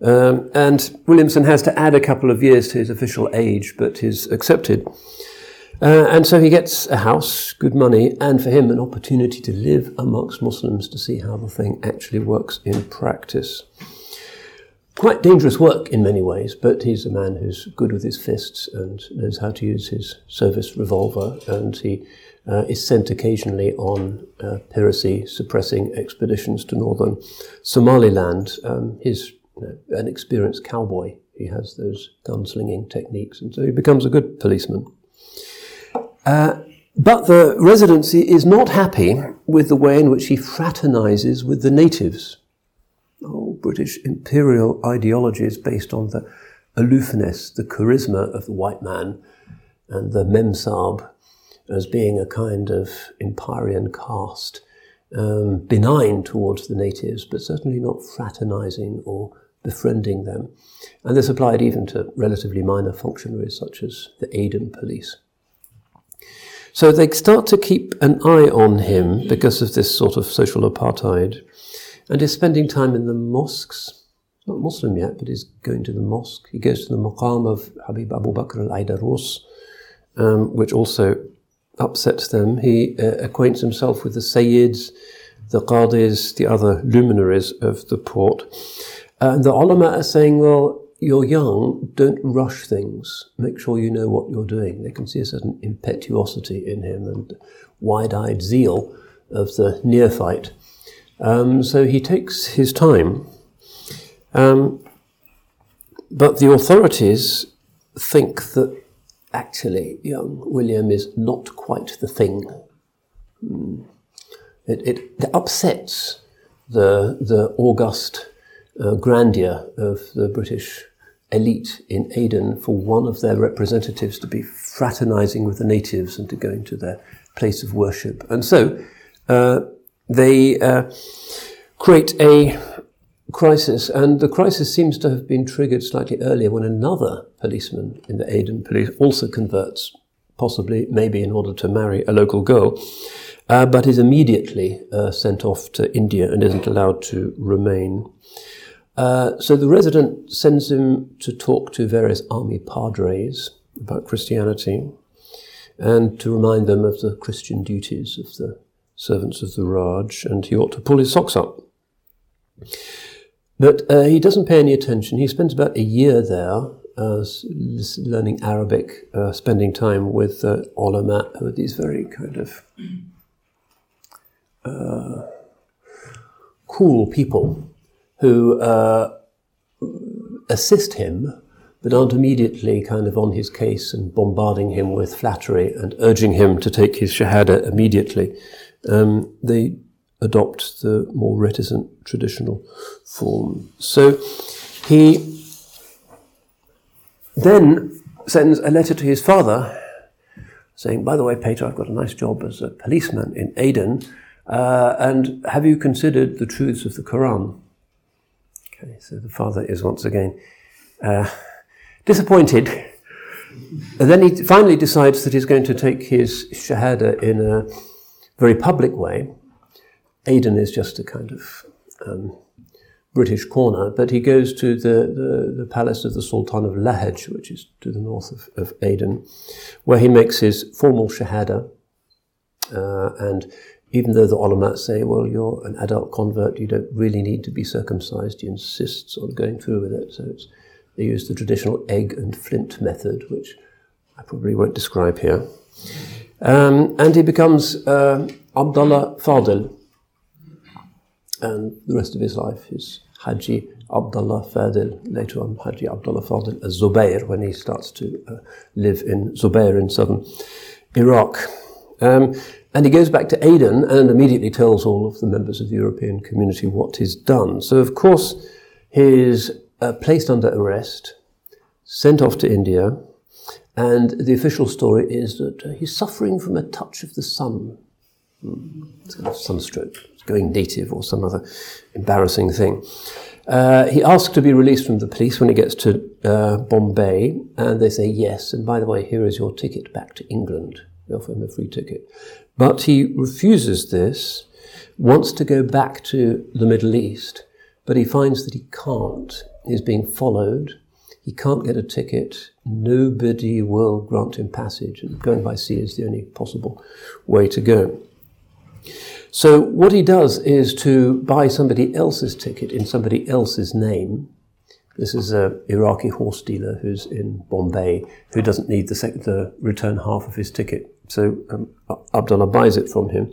Um, and Williamson has to add a couple of years to his official age, but is accepted. Uh, and so he gets a house, good money, and for him, an opportunity to live amongst Muslims to see how the thing actually works in practice. Quite dangerous work in many ways, but he's a man who's good with his fists and knows how to use his service revolver, and he uh, is sent occasionally on uh, piracy suppressing expeditions to northern Somaliland. Um, he's you know, an experienced cowboy. He has those gunslinging techniques, and so he becomes a good policeman. Uh, but the residency is not happy with the way in which he fraternizes with the natives. Oh, British imperial ideology is based on the aloofness, the charisma of the white man, and the memsab as being a kind of Empyrean caste, um, benign towards the natives, but certainly not fraternizing or befriending them. And this applied even to relatively minor functionaries such as the Aden police. So they start to keep an eye on him because of this sort of social apartheid, and he's spending time in the mosques. Not Muslim yet, but he's going to the mosque. He goes to the maqam of Habib Abu Bakr al-Aidarus, um, which also upsets them. He uh, acquaints himself with the Sayyids, the Qadis, the other luminaries of the port. And the ulama are saying, well, you're young, don't rush things. Make sure you know what you're doing. They can see a certain impetuosity in him and wide eyed zeal of the neophyte. Um, so he takes his time. Um, but the authorities think that actually young William is not quite the thing. Hmm. It, it, upsets the, the august uh, grandeur of the British elite in Aden for one of their representatives to be fraternizing with the natives and to go into their place of worship. And so uh, they uh, create a crisis, and the crisis seems to have been triggered slightly earlier when another policeman in the Aden police also converts, possibly, maybe in order to marry a local girl, uh, but is immediately uh, sent off to India and isn't allowed to remain. Uh, so the resident sends him to talk to various army padres about Christianity and to remind them of the Christian duties of the servants of the Raj, and he ought to pull his socks up. But uh, he doesn't pay any attention. He spends about a year there uh, learning Arabic, uh, spending time with uh, ulama, who are these very kind of uh, cool people who uh, assist him, but aren't immediately kind of on his case and bombarding him with flattery and urging him to take his shahada immediately. Um, they adopt the more reticent traditional form. So he then sends a letter to his father saying, By the way, Peter, I've got a nice job as a policeman in Aden. Uh, and have you considered the truths of the Quran? Okay, so the father is once again uh, disappointed. And then he finally decides that he's going to take his shahada in a very public way. Aden is just a kind of um, British corner, but he goes to the, the, the, palace of the Sultan of Lahej, which is to the north of, of Aden, where he makes his formal shahada. Uh, and even though the ulama say, well, you're an adult convert, you don't really need to be circumcised, he insists on going through with it. So they use the traditional egg and flint method, which I probably won't describe here. Um, and he becomes uh, Abdullah Fadil. And the rest of his life is Haji Abdullah Fadil, later on Haji Abdullah Fadil as Zubair, when he starts to uh, live in Zubair in southern Iraq. Um, and he goes back to Aden and immediately tells all of the members of the European community what he's done. So, of course, he's uh, placed under arrest, sent off to India, and the official story is that uh, he's suffering from a touch of the sun. Kind of sunstroke, going native or some other embarrassing thing. Uh, he asks to be released from the police when he gets to uh, Bombay, and they say yes. And by the way, here is your ticket back to England. They offer him a free ticket. But he refuses this, wants to go back to the Middle East, but he finds that he can't. He's being followed. He can't get a ticket. Nobody will grant him passage, and going by sea is the only possible way to go. So, what he does is to buy somebody else's ticket in somebody else's name. This is a Iraqi horse dealer who's in Bombay who doesn't need the, sec- the return half of his ticket. So um, Abdullah buys it from him.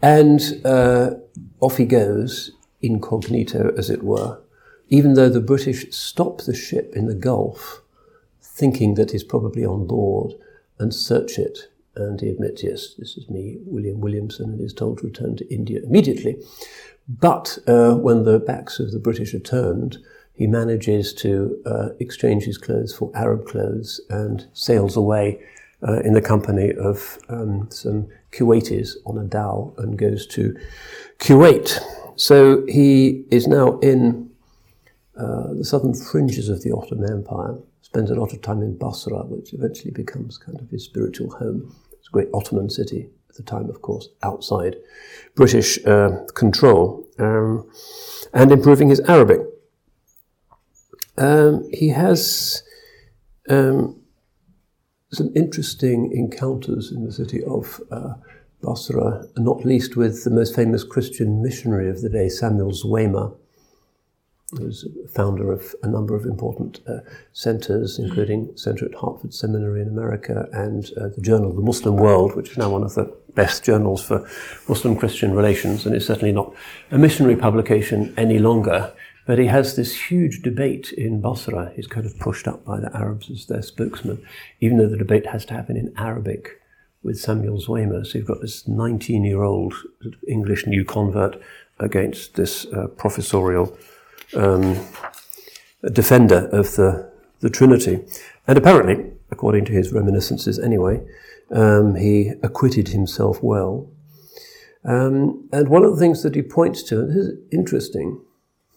And uh, off he goes, incognito as it were, even though the British stop the ship in the Gulf, thinking that he's probably on board, and search it. And he admits, yes, this is me, William Williamson, and is told to return to India immediately. But uh, when the backs of the British are turned, he manages to uh, exchange his clothes for Arab clothes and sails away uh, in the company of um, some Kuwaitis on a dhow and goes to Kuwait. So he is now in uh, the southern fringes of the Ottoman Empire, spends a lot of time in Basra, which eventually becomes kind of his spiritual home. It's a great Ottoman city at the time, of course, outside British uh, control, um, and improving his Arabic. Um, he has um, some interesting encounters in the city of uh, Basra, not least with the most famous Christian missionary of the day, Samuel Zwemer, who was founder of a number of important uh, centers, including Center at Hartford Seminary in America and uh, the Journal of the Muslim World, which is now one of the best journals for Muslim Christian relations, and is certainly not a missionary publication any longer. But he has this huge debate in Basra. He's kind of pushed up by the Arabs as their spokesman, even though the debate has to happen in Arabic with Samuel Zwemer. So you've got this 19 year old English new convert against this uh, professorial um, defender of the, the Trinity. And apparently, according to his reminiscences anyway, um, he acquitted himself well. Um, and one of the things that he points to, and this is interesting,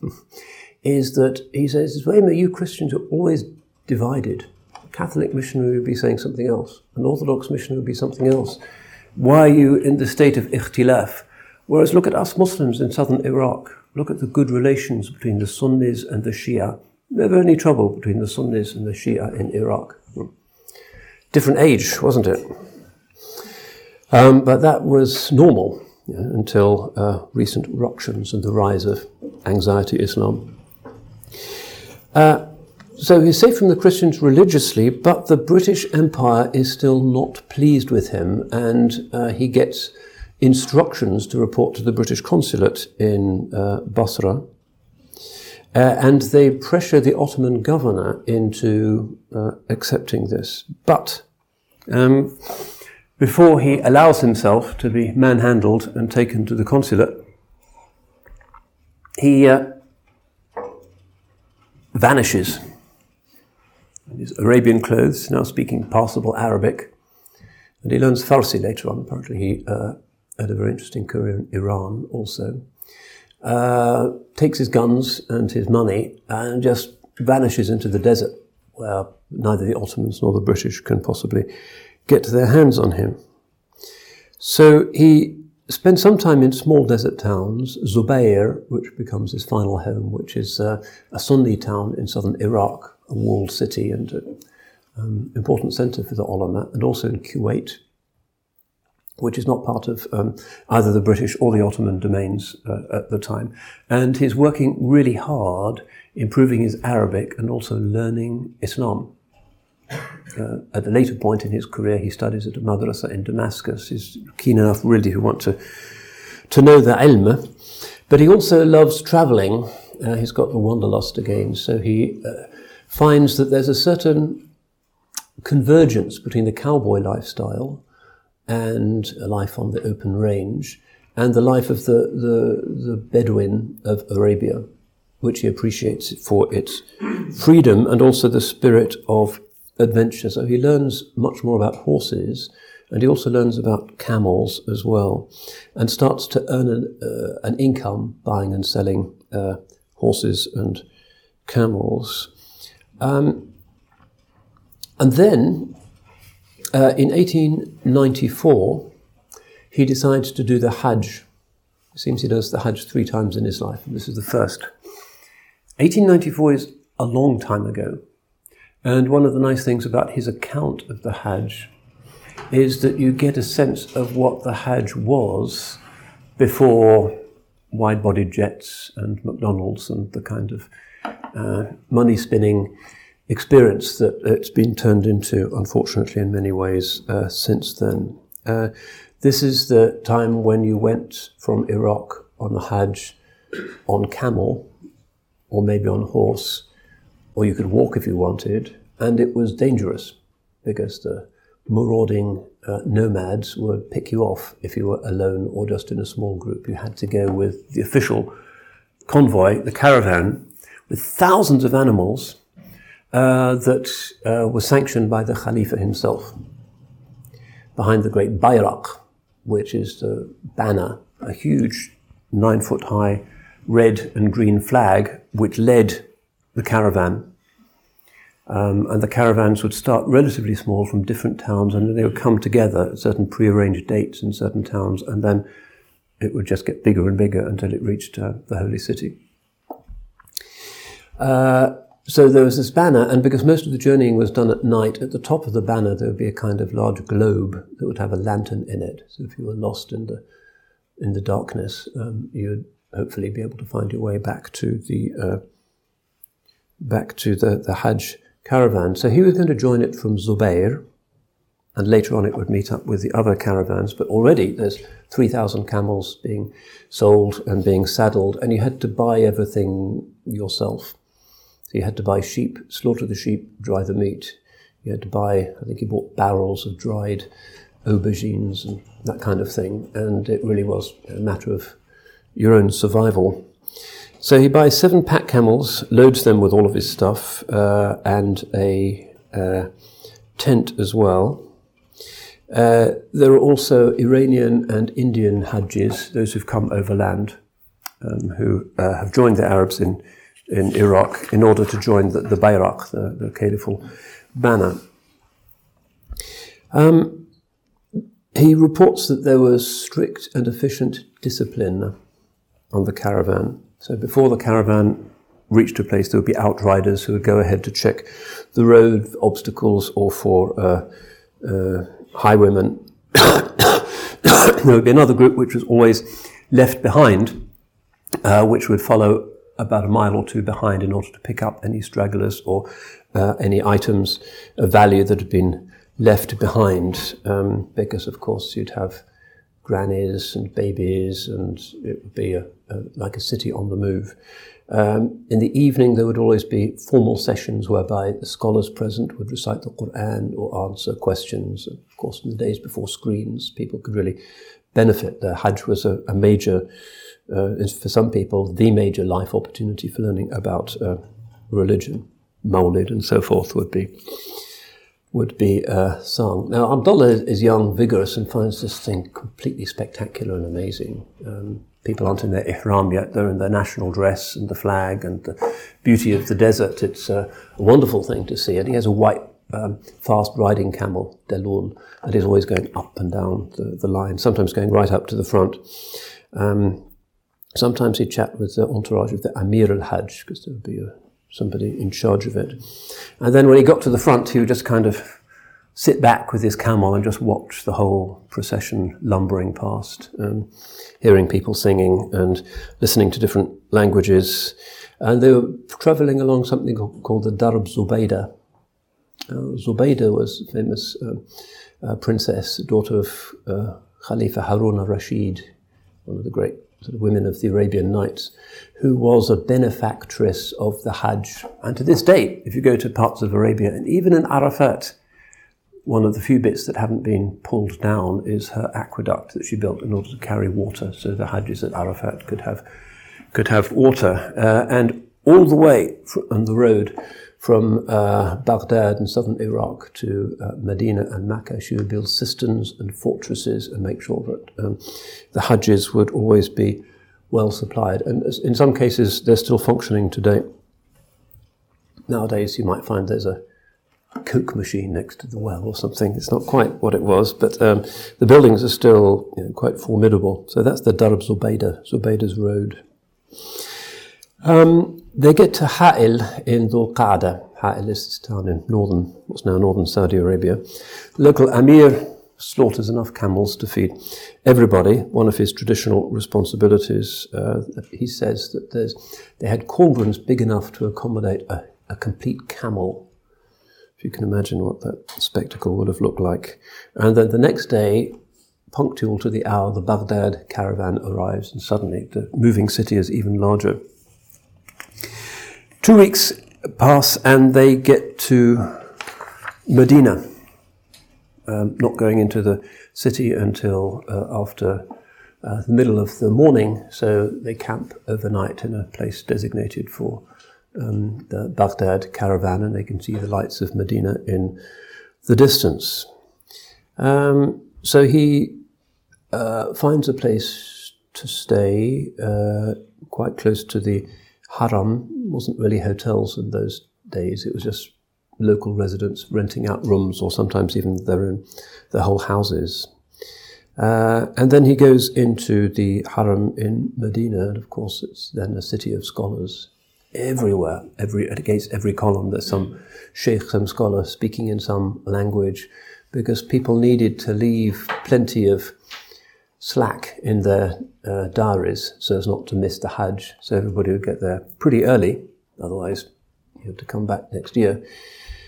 <laughs> is that he says, Zwemer, you Christians are always divided. A Catholic missionary would be saying something else. An Orthodox missionary would be something else. Why are you in the state of ikhtilaf? Whereas look at us Muslims in southern Iraq. Look at the good relations between the Sunnis and the Shia. Never any trouble between the Sunnis and the Shia in Iraq. Different age, wasn't it? Um, but that was normal until uh, recent ructions and the rise of anxiety Islam. Uh, so he's safe from the Christians religiously, but the British Empire is still not pleased with him, and uh, he gets instructions to report to the British consulate in uh, Basra. Uh, and they pressure the Ottoman governor into uh, accepting this. But um, before he allows himself to be manhandled and taken to the consulate, he uh, vanishes in his Arabian clothes, now speaking passable Arabic. And he learns Farsi later on. Apparently, he uh, had a very interesting career in Iran also, uh, takes his guns and his money and just vanishes into the desert where neither the Ottomans nor the British can possibly get their hands on him. So he spent some time in small desert towns, Zubair, which becomes his final home, which is uh, a Sunni town in southern Iraq, a walled city and an um, important centre for the ulama, and also in Kuwait, which is not part of um, either the British or the Ottoman domains uh, at the time. And he's working really hard, improving his Arabic and also learning Islam. Uh, at a later point in his career, he studies at a madrasa in Damascus. He's keen enough, really, to want to, to know the ilm. But he also loves traveling. Uh, he's got the wanderlust again. So he uh, finds that there's a certain convergence between the cowboy lifestyle and a life on the open range, and the life of the, the, the Bedouin of Arabia, which he appreciates for its freedom and also the spirit of adventure. So he learns much more about horses, and he also learns about camels as well, and starts to earn an, uh, an income buying and selling uh, horses and camels. Um, and then uh, in 1894, he decides to do the Hajj. It seems he does the Hajj three times in his life, and this is the first. 1894 is a long time ago, and one of the nice things about his account of the Hajj is that you get a sense of what the Hajj was before wide bodied jets and McDonald's and the kind of uh, money spinning experience that it's been turned into, unfortunately, in many ways uh, since then. Uh, this is the time when you went from Iraq on the Hajj on camel, or maybe on horse, or you could walk if you wanted, and it was dangerous because the marauding uh, nomads would pick you off if you were alone or just in a small group. You had to go with the official convoy, the caravan, with thousands of animals uh, that uh, was sanctioned by the Khalifa himself. Behind the great Bayrak, which is the banner, a huge nine foot high red and green flag which led the caravan. Um, and the caravans would start relatively small from different towns and they would come together at certain prearranged dates in certain towns and then it would just get bigger and bigger until it reached uh, the holy city. Uh, so there was this banner, and because most of the journeying was done at night, at the top of the banner there would be a kind of large globe that would have a lantern in it. So if you were lost in the in the darkness, um, you'd hopefully be able to find your way back to the uh, back to the, the Hajj caravan. So he was going to join it from Zubair, and later on it would meet up with the other caravans. But already there's 3,000 camels being sold and being saddled, and you had to buy everything yourself. So you had to buy sheep, slaughter the sheep, dry the meat. You had to buy, I think he bought barrels of dried aubergines and that kind of thing. And it really was a matter of your own survival. So he buys seven pack camels, loads them with all of his stuff, uh, and a uh, tent as well. Uh, there are also Iranian and Indian Hajjis, those who've come overland, um, who uh, have joined the Arabs in in Iraq in order to join the, the Bayrak, the, the caliphal banner. Um, he reports that there was strict and efficient discipline on the caravan. So before the caravan reached a place, there would be outriders who would go ahead to check the road obstacles or for uh, uh, highwaymen. <coughs> there would be another group which was always left behind, uh, which would follow about a mile or two behind in order to pick up any stragglers or uh, any items of value that had been left behind. Um, because, of course, you'd have grannies and babies, and it would be a, a, like a city on the move. Um, in the evening, there would always be formal sessions whereby the scholars present would recite the Quran or answer questions. Of course, in the days before screens, people could really benefit. The Hajj was a, a major is for some people the major life opportunity for learning about uh, religion. Mawlid and so forth would be would be uh, sung. Now, Abdullah is young, vigorous, and finds this thing completely spectacular and amazing. Um, people aren't in their ihram yet, they're in their national dress and the flag and the beauty of the desert. It's a wonderful thing to see. And he has a white, um, fast riding camel, Delul, that is always going up and down the, the line, sometimes going right up to the front. Um, sometimes he'd chat with the entourage of the Amir al Hajj, because there would be a somebody in charge of it. And then when he got to the front, he would just kind of sit back with his camel and just watch the whole procession lumbering past, um, hearing people singing and listening to different languages. And they were traveling along something called the Darb Zubaydah. Uh, Zubaydah was a famous uh, uh, princess, daughter of uh, Khalifa Harun al-Rashid, one of the great sort of women of the Arabian Nights, who was a benefactress of the Hajj. And to this day, if you go to parts of Arabia, and even in Arafat, one of the few bits that haven't been pulled down is her aqueduct that she built in order to carry water, so the Hajjis at Arafat could have could have water. Uh, and all the way on the road from uh, Baghdad and southern Iraq to uh, Medina and Mecca, she would build cisterns and fortresses and make sure that um, the Hajjis would always be well supplied. And in some cases, they're still functioning today. Nowadays, you might find there's a Coke machine next to the well or something. It's not quite what it was, but um, the buildings are still you know, quite formidable. So that's the Darb Zubaydah, Zubaydah's Road. Um, they get to Ha'il in Dhul Qa'dah. Ha'il is this town in northern, what's now northern Saudi Arabia. Local Amir slaughters enough camels to feed everybody. One of his traditional responsibilities, uh, he says that they had cauldrons big enough to accommodate a, a complete camel. If you can imagine what that spectacle would have looked like. And then the next day, punctual to the hour, the Baghdad caravan arrives, and suddenly the moving city is even larger. Two weeks pass and they get to Medina, um, not going into the city until uh, after uh, the middle of the morning, so they camp overnight in a place designated for um, the Baghdad caravan and they can see the lights of Medina in the distance. Um, so he uh, finds a place to stay uh, quite close to the haram wasn't really hotels in those days. It was just local residents renting out rooms or sometimes even their own, their whole houses. Uh, and then he goes into the haram in Medina, and of course it's then a city of scholars everywhere. Every against every column, there's some sheikh, some scholar speaking in some language, because people needed to leave plenty of slack in their uh, diaries so as not to miss the Hajj. So everybody would get there pretty early, otherwise you have to come back next year.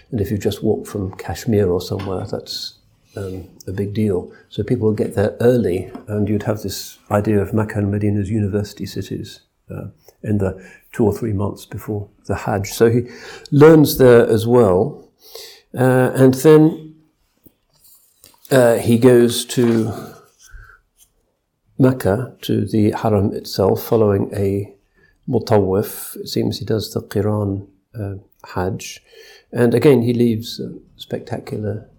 And if you've just walked from Kashmir or somewhere, that's um, a big deal. So people would get there early, and you'd have this idea of Makkah and Medina as university cities uh, in the two or three months before the Hajj. So he learns there as well. Uh, and then uh, he goes to Mecca to the Haram itself following a mutawif. It seems he does the Qiran uh, Hajj. And again, he leaves a spectacular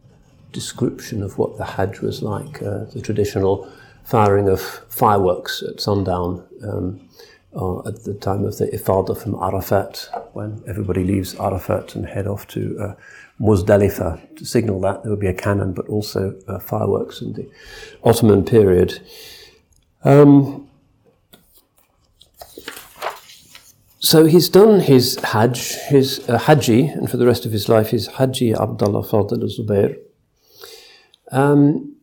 description of what the Hajj was like, uh, the traditional firing of fireworks at sundown um, uh, at the time of the Ifadah from Arafat, when everybody leaves Arafat and head off to uh, Muzdalifah. To signal that, there would be a cannon, but also uh, fireworks in the Ottoman period. Um, so he's done his Hajj, his uh, Hajji, and for the rest of his life, his Hajji Abdullah Fadl Zubair. Um,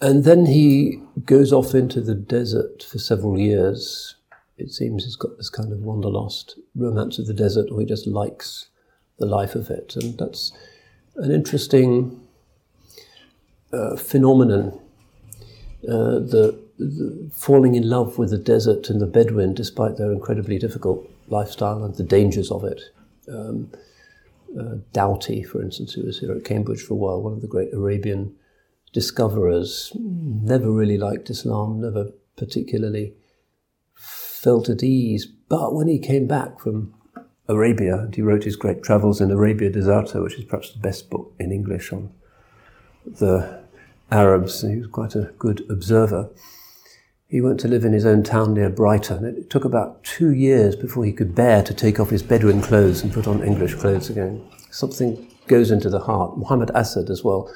and then he goes off into the desert for several years. It seems he's got this kind of wanderlust romance of the desert, or he just likes the life of it. And that's an interesting uh, phenomenon uh, the, the, falling in love with the desert and the Bedouin, despite their incredibly difficult lifestyle and the dangers of it. Um, uh, Doughty, for instance, who was here at Cambridge for a while, one of the great Arabian discoverers, never really liked Islam, never particularly felt at ease. But when he came back from Arabia, and he wrote his great travels in Arabia Deserta, which is perhaps the best book in English on the Arabs. He was quite a good observer. He went to live in his own town near Brighton. It took about two years before he could bear to take off his Bedouin clothes and put on English clothes again. Something goes into the heart. Muhammad Asad as well,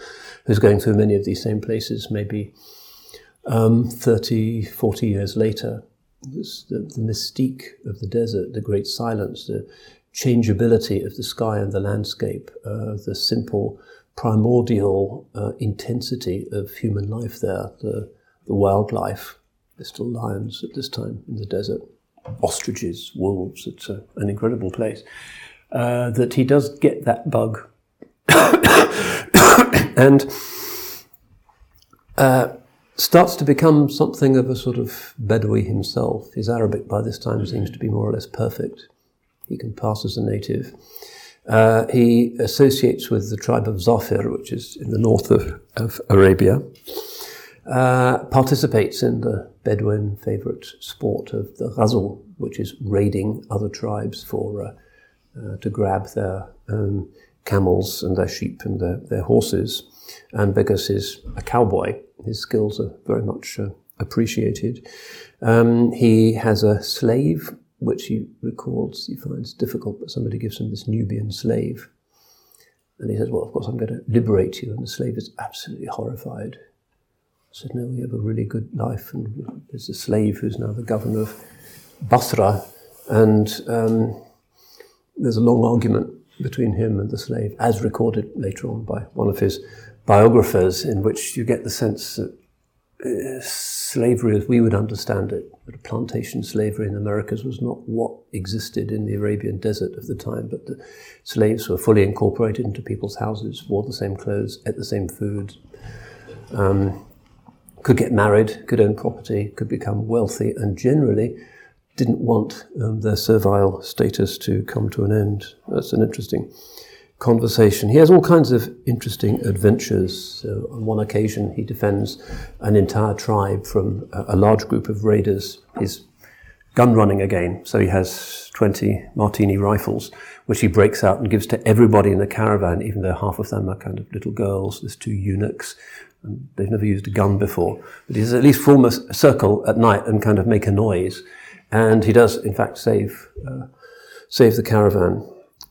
who's going through many of these same places, maybe um, 30, 40 years later. The, the mystique of the desert, the great silence, the changeability of the sky and the landscape, uh, the simple primordial uh, intensity of human life there, the, the wildlife. There's still lions at this time in the desert, ostriches, wolves. It's a, an incredible place. Uh, that he does get that bug. <coughs> and uh, starts to become something of a sort of Bedouin himself. His Arabic by this time seems to be more or less perfect. He can pass as a native. Uh, he associates with the tribe of Zafir, which is in the north of, of Arabia. Uh, participates in the Bedouin favorite sport of the ghazal, which is raiding other tribes for uh, uh to grab their um, camels and their sheep and their, their horses. And because he's a cowboy, his skills are very much uh, appreciated. Um, he has a slave, which he records he finds difficult, but somebody gives him this Nubian slave. And he says, Well, of course, I'm going to liberate you. And the slave is absolutely horrified. I said, No, we have a really good life. And there's a slave who's now the governor of Basra. And um, there's a long argument between him and the slave, as recorded later on by one of his biographers in which you get the sense that slavery as we would understand it, but plantation slavery in the Americas was not what existed in the Arabian desert of the time, but the slaves were fully incorporated into people's houses, wore the same clothes, ate the same food, um, could get married, could own property, could become wealthy, and generally didn't want um, their servile status to come to an end. That's an interesting conversation. He has all kinds of interesting adventures. On one occasion, he defends an entire tribe from a, a large group of raiders. He's gun running again, so he has 20 Martini rifles, which he breaks out and gives to everybody in the caravan, even though half of them are kind of little girls. There's two eunuchs. And they've never used a gun before, but he does at least form a circle at night and kind of make a noise. And he does, in fact, save, uh, save the caravan.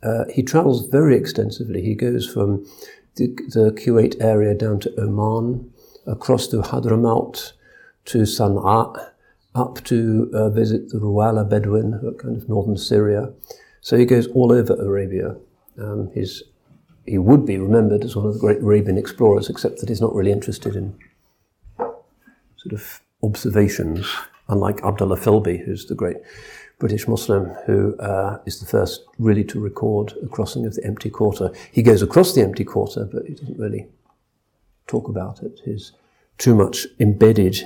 Uh, he travels very extensively. He goes from the, the, Kuwait area down to Oman, across to Hadramaut, to Sana'a, up to uh, visit the Ruwala Bedouin, kind of northern Syria. So he goes all over Arabia. Um, he's, he would be remembered as one of the great Arabian explorers, except that he's not really interested in sort of observations, unlike Abdullah Philby, who's the great British Muslim who uh, is the first really to record a crossing of the empty quarter. He goes across the empty quarter, but he doesn't really talk about it. He's too much embedded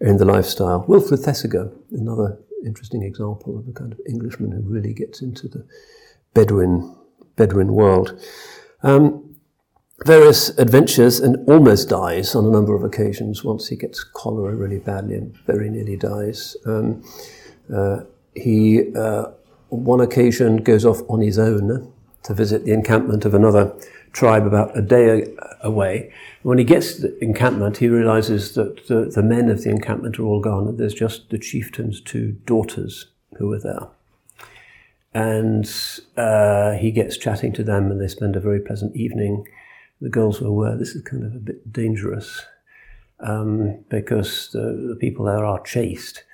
in the lifestyle. Wilfred Thesiger, another interesting example of a kind of Englishman who really gets into the Bedouin Bedouin world. Um, various adventures and almost dies on a number of occasions. Once he gets cholera really badly and very nearly dies. Um, uh, he, uh, on one occasion, goes off on his own to visit the encampment of another tribe about a day away. When he gets to the encampment, he realizes that the, the men of the encampment are all gone, and there's just the chieftain's two daughters who are there. And uh, he gets chatting to them, and they spend a very pleasant evening. The girls are aware this is kind of a bit dangerous um, because the, the people there are chaste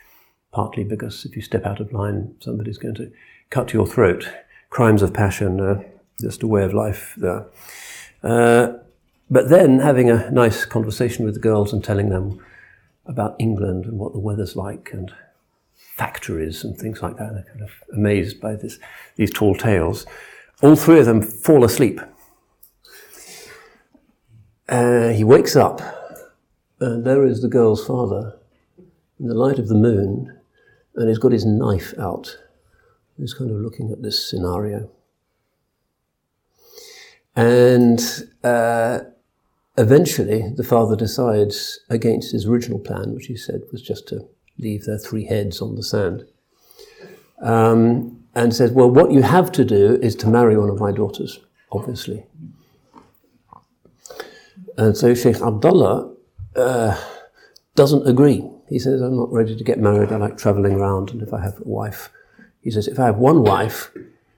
partly because if you step out of line, somebody's going to cut your throat. Crimes of passion, uh, just a way of life there. Uh, but then having a nice conversation with the girls and telling them about England and what the weather's like and factories and things like that. They're kind of amazed by this, these tall tales. All three of them fall asleep. Uh, he wakes up, and there is the girl's father in the light of the moon, and he's got his knife out. He's kind of looking at this scenario. And uh, eventually, the father decides against his original plan, which he said was just to leave their three heads on the sand. Um, and says, Well, what you have to do is to marry one of my daughters, obviously. And so Sheikh Abdullah uh, doesn't agree. He says, I'm not ready to get married. I like traveling around. And if I have a wife, he says, if I have one wife,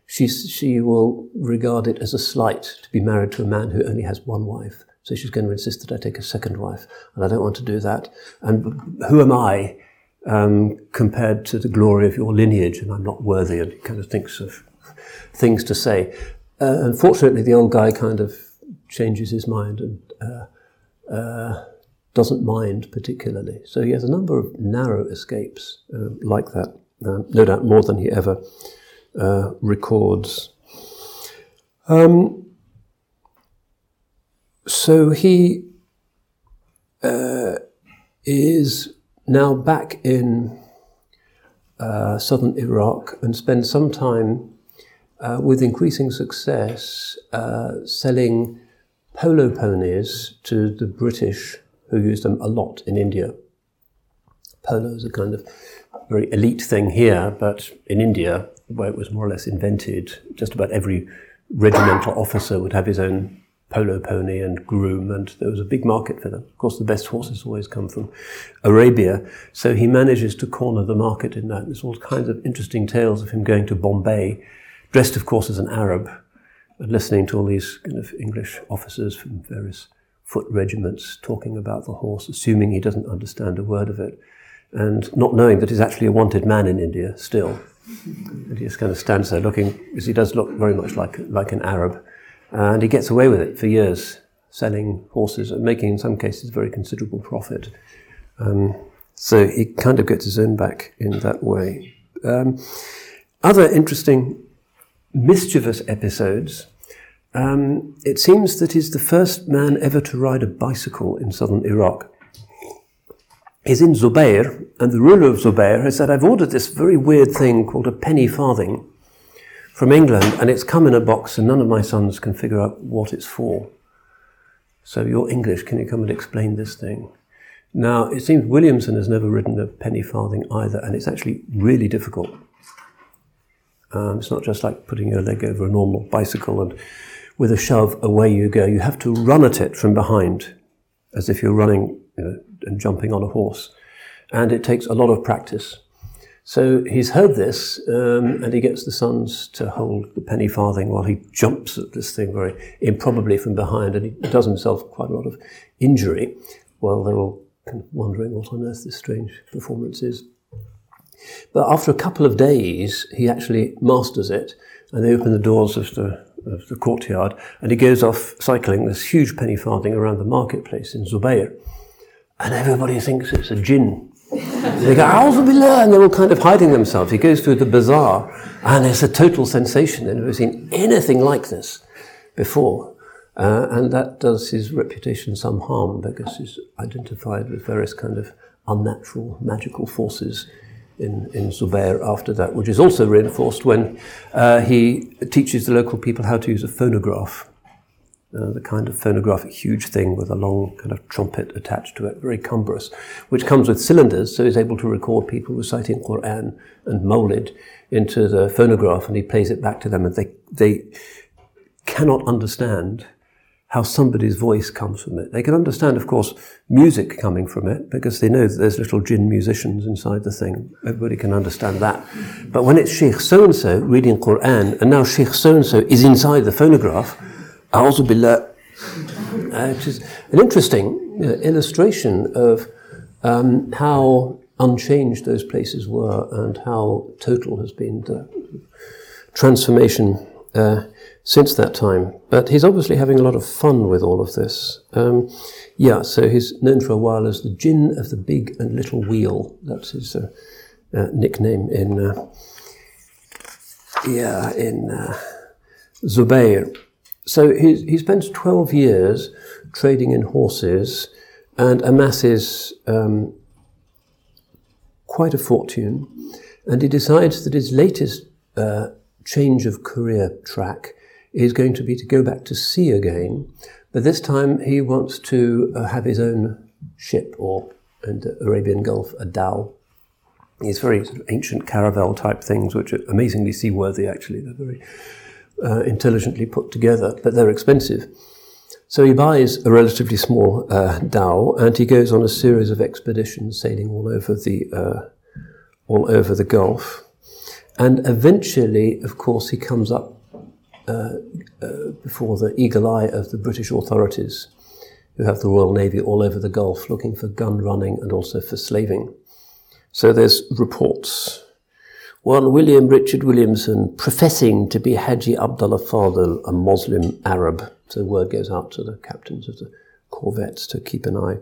she, she will regard it as a slight to be married to a man who only has one wife. So she's going to insist that I take a second wife. And I don't want to do that. And who am I um, compared to the glory of your lineage? And I'm not worthy. And he kind of thinks of things to say. Uh, unfortunately, the old guy kind of changes his mind and uh, uh, doesn't mind particularly. So he has a number of narrow escapes uh, like that, um, no doubt more than he ever uh, records. Um, so he uh, is now back in uh, southern Iraq and spends some time uh, with increasing success selling polo ponies to the British who use them a lot in India. Polo is a kind of very elite thing here, but in India, where it was more or less invented, just about every regimental officer would have his own polo pony and groom, and there was a big market for them. Of course, the best horses always come from Arabia, so he manages to corner the market in that. There's all kinds of interesting tales of him going to Bombay, dressed, of course, as an Arab, and listening to all these kind of English officers from various foot regiments talking about the horse, assuming he doesn't understand a word of it, and not knowing that he's actually a wanted man in India still. and he just kind of stands there looking, because he does look very much like, like an Arab, and he gets away with it for years, selling horses and making, in some cases, very considerable profit. Um, so he kind of gets his own back in that way. Um, other interesting mischievous episodes um, it seems that he's the first man ever to ride a bicycle in southern Iraq. He's in Zubair, and the ruler of Zubair has said, I've ordered this very weird thing called a penny farthing from England, and it's come in a box, and none of my sons can figure out what it's for. So you're English, can you come and explain this thing? Now, it seems Williamson has never ridden a penny farthing either, and it's actually really difficult. Um, it's not just like putting your leg over a normal bicycle and with a shove, away you go. You have to run at it from behind, as if you're running you know, and jumping on a horse. And it takes a lot of practice. So he's heard this, um, and he gets the sons to hold the penny farthing while he jumps at this thing very improbably from behind, and he does himself quite a lot of injury while they're all kind of wondering what on earth this strange performance is. But after a couple of days, he actually masters it, and they open the doors of the of the courtyard, and he goes off cycling this huge penny farthing around the marketplace in Zubair. And everybody thinks it's a jinn. <laughs> they go, Billah, and they're all kind of hiding themselves. He goes through the bazaar, and it's a total sensation. They've never seen anything like this before. Uh, and that does his reputation some harm because he's identified with various kind of unnatural magical forces in, in Zubair after that, which is also reinforced when uh, he teaches the local people how to use a phonograph. Uh, the kind of phonographic huge thing with a long kind of trumpet attached to it, very cumbrous, which comes with cylinders, so he's able to record people reciting Quran and Mawlid into the phonograph, and he plays it back to them, and they they cannot understand how somebody's voice comes from it. They can understand, of course, music coming from it because they know that there's little jinn musicians inside the thing. Everybody can understand that. But when it's Sheikh so and so reading Quran, and now Sheikh so and so is inside the phonograph, A'udhu Billah, uh, which is an interesting uh, illustration of um, how unchanged those places were and how total has been the transformation. Uh, since that time. But he's obviously having a lot of fun with all of this. Um, yeah, so he's known for a while as the Jinn of the Big and Little Wheel. That's his uh, uh, nickname in, uh, yeah, in uh, Zubair. So he, he spends 12 years trading in horses and amasses um, quite a fortune. And he decides that his latest uh, change of career track is going to be to go back to sea again, but this time he wants to uh, have his own ship or the Arabian Gulf a dhow. these very sort of ancient caravel type things, which are amazingly seaworthy, actually. They're very uh, intelligently put together, but they're expensive. So he buys a relatively small uh, dhow and he goes on a series of expeditions sailing all over the, uh, all over the Gulf. And eventually, of course, he comes up before the eagle eye of the British authorities, who have the Royal Navy all over the Gulf looking for gun running and also for slaving. So there's reports. One William Richard Williamson professing to be Haji Abdullah Fadl, a Muslim Arab. So word goes out to the captains of the corvettes to keep an eye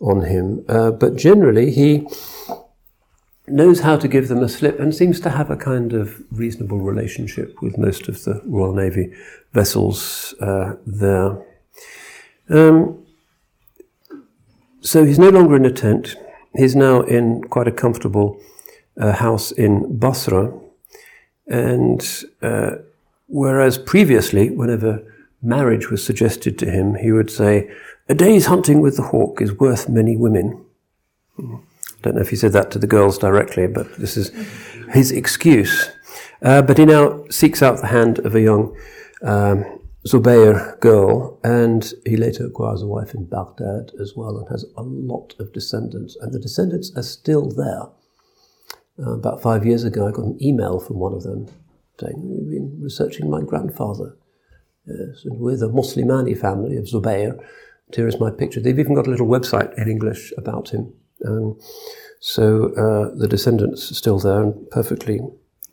on him. Uh, but generally, he knows how to give them a slip and seems to have a kind of reasonable relationship with most of the Royal Navy vessels uh, there. Um, so he's no longer in a tent. He's now in quite a comfortable uh, house in Basra. And uh, whereas previously, whenever marriage was suggested to him, he would say, A day's hunting with the hawk is worth many women. I don't know if he said that to the girls directly, but this is his excuse. Uh, but he now seeks out the hand of a young um, Zubair girl, and he later acquires a wife in Baghdad as well and has a lot of descendants. And the descendants are still there. Uh, about five years ago, I got an email from one of them saying, We've been researching my grandfather. Yes, and we're the Muslimani family of Zubair. Here is my picture. They've even got a little website in English about him. Um, so uh, the descendants still there and perfectly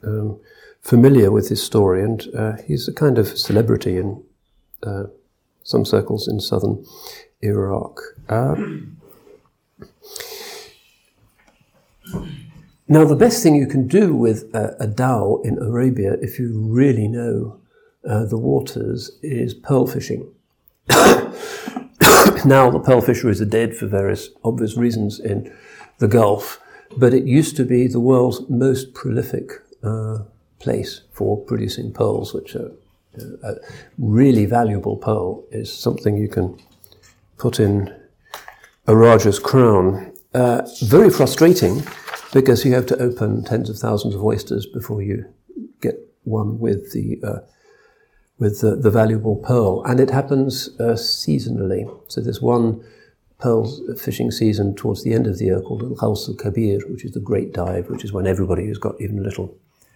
um, familiar with his story, and uh, he's a kind of celebrity in uh, some circles in southern Iraq. Um, now, the best thing you can do with a, a dhow in Arabia, if you really know uh, the waters, is pearl fishing. <coughs> now, the pearl fisheries are dead for various obvious reasons in the Gulf, but it used to be the world's most prolific uh, place for producing pearls, which are a really valuable pearl is something you can put in a Raja's crown. Uh, very frustrating because you have to open tens of thousands of oysters before you get one with the uh, with the, the, valuable pearl, and it happens uh, seasonally. So there's one pearl fishing season towards the end of the year called Al Ghaus al Kabir, which is the great dive, which is when everybody who's got even a little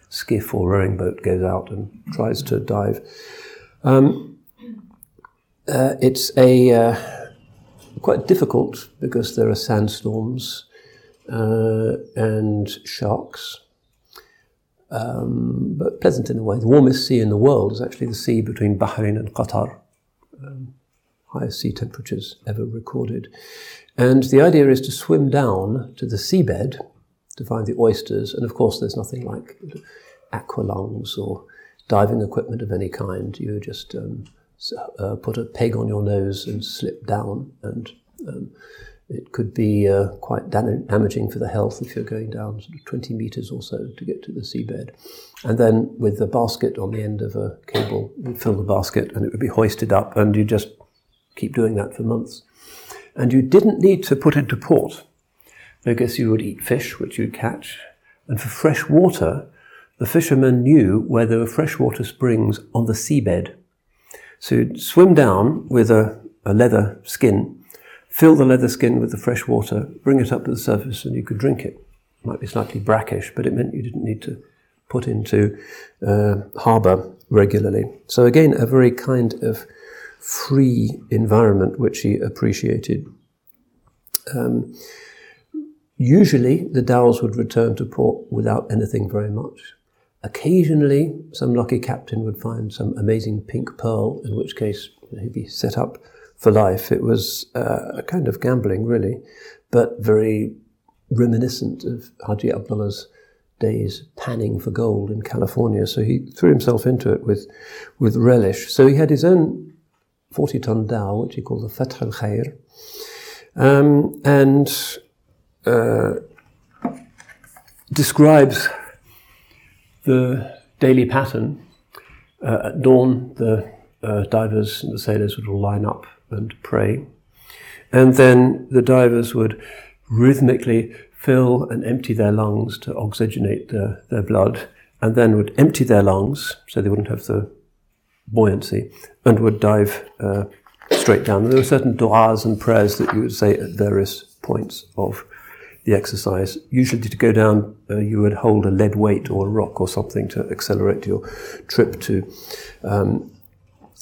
skiff or rowing boat goes out and tries to dive. Um, uh, it's a uh, quite difficult because there are sandstorms uh, and sharks, um, but pleasant in a way. The warmest sea in the world is actually the sea between Bahrain and Qatar. Um, highest sea temperatures ever recorded. And the idea is to swim down to the seabed to find the oysters. And of course, there's nothing like aqualungs or diving equipment of any kind. You just um, uh, put a peg on your nose and slip down, and um, it could be uh, quite damaging for the health if you're going down sort of 20 meters or so to get to the seabed. And then with the basket on the end of a cable, you'd fill the basket and it would be hoisted up, and you just keep doing that for months. And you didn't need to put into port I guess you would eat fish, which you'd catch. And for fresh water, the fishermen knew where there were freshwater springs on the seabed. So you'd swim down with a, a leather skin, fill the leather skin with the fresh water, bring it up to the surface, and you could drink it. it might be slightly brackish, but it meant you didn't need to put into uh, harbour regularly. So again, a very kind of free environment which he appreciated. Um, Usually, the dhows would return to port without anything very much. Occasionally, some lucky captain would find some amazing pink pearl, in which case he'd be set up for life. It was uh, a kind of gambling, really, but very reminiscent of Haji Abdullah's days panning for gold in California. So he threw himself into it with, with relish. So he had his own 40 ton dhow, which he called the Fath al Khair. Um, and uh, describes the daily pattern. Uh, at dawn, the uh, divers and the sailors would all line up and pray. And then the divers would rhythmically fill and empty their lungs to oxygenate their, their blood, and then would empty their lungs so they wouldn't have the buoyancy, and would dive uh, straight down. There were certain du'as and prayers that you would say at various points of the exercise. Usually, to go down, uh, you would hold a lead weight or a rock or something to accelerate your trip to um,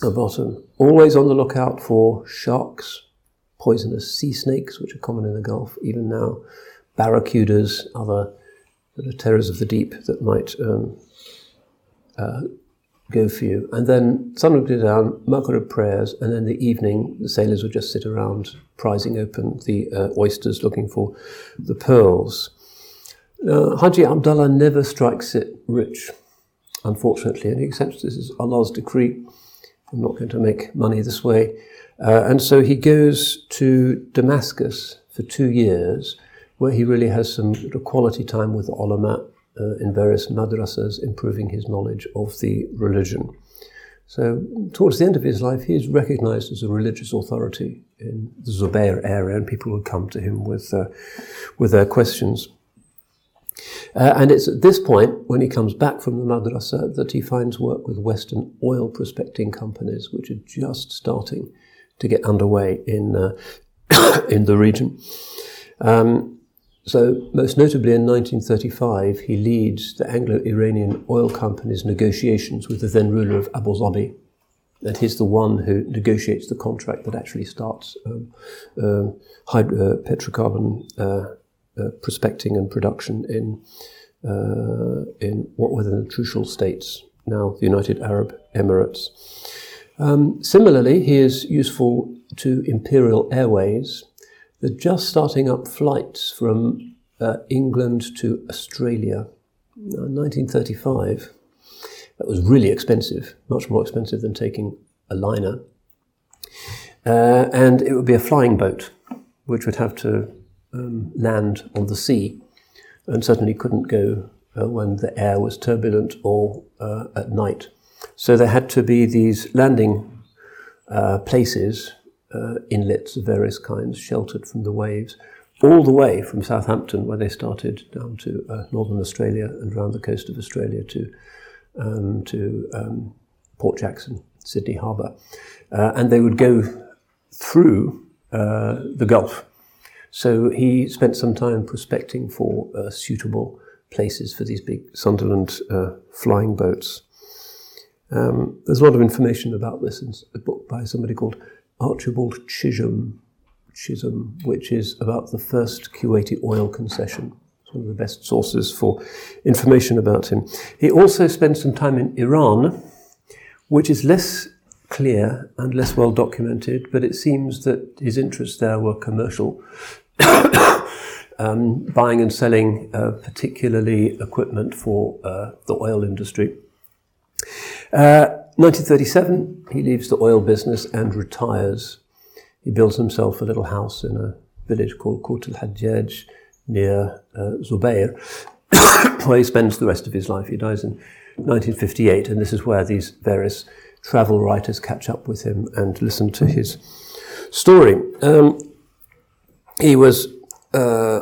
the bottom. Always on the lookout for sharks, poisonous sea snakes, which are common in the Gulf even now, barracudas, other of terrors of the deep that might um, uh, go for you. And then sun would go down, Maghrib prayers, and then the evening, the sailors would just sit around prizing open the uh, oysters looking for the pearls. Haji Abdullah never strikes it rich, unfortunately, and he accepts this as Allah's decree. I'm not going to make money this way. Uh, and so he goes to Damascus for two years, where he really has some quality time with ulama uh, in various madrasas, improving his knowledge of the religion. So, towards the end of his life, he is recognized as a religious authority in the Zubair area, and people would come to him with, uh, with their questions. Uh, and it's at this point, when he comes back from the madrasa, that he finds work with Western oil prospecting companies, which are just starting to get underway in, uh, <coughs> in the region. Um, so, most notably in 1935, he leads the Anglo Iranian oil company's negotiations with the then ruler of Abu Dhabi. And he's the one who negotiates the contract that actually starts um, uh, hydro, uh, petrocarbon uh, prospecting and production in, uh, in what were the neutral states, now the United Arab Emirates. Um, similarly, he is useful to Imperial Airways they're just starting up flights from uh, England to Australia. In 1935, that was really expensive, much more expensive than taking a liner. Uh, and it would be a flying boat, which would have to um, land on the sea and certainly couldn't go uh, when the air was turbulent or uh, at night. So there had to be these landing uh, places uh, inlets of various kinds, sheltered from the waves, all the way from Southampton, where they started, down to uh, northern Australia and around the coast of Australia to um, to um, Port Jackson, Sydney Harbour, uh, and they would go through the Gulf. So he spent some time prospecting for uh, suitable places for these big Sunderland uh, flying boats. Um, there's a lot of information about this in a book by somebody called Archibald Chisholm, Chisholm, which is about the first Kuwaiti oil concession. It's one of the best sources for information about him. He also spent some time in Iran, which is less clear and less well documented, but it seems that his interests there were commercial. <coughs> um, buying and selling uh, particularly equipment for uh, the oil industry. Uh, 1937, he leaves the oil business and retires. He builds himself a little house in a village called Kut al Hajjaj near uh, Zubair, <coughs> where he spends the rest of his life. He dies in 1958, and this is where these various travel writers catch up with him and listen to his story. Um, he was uh,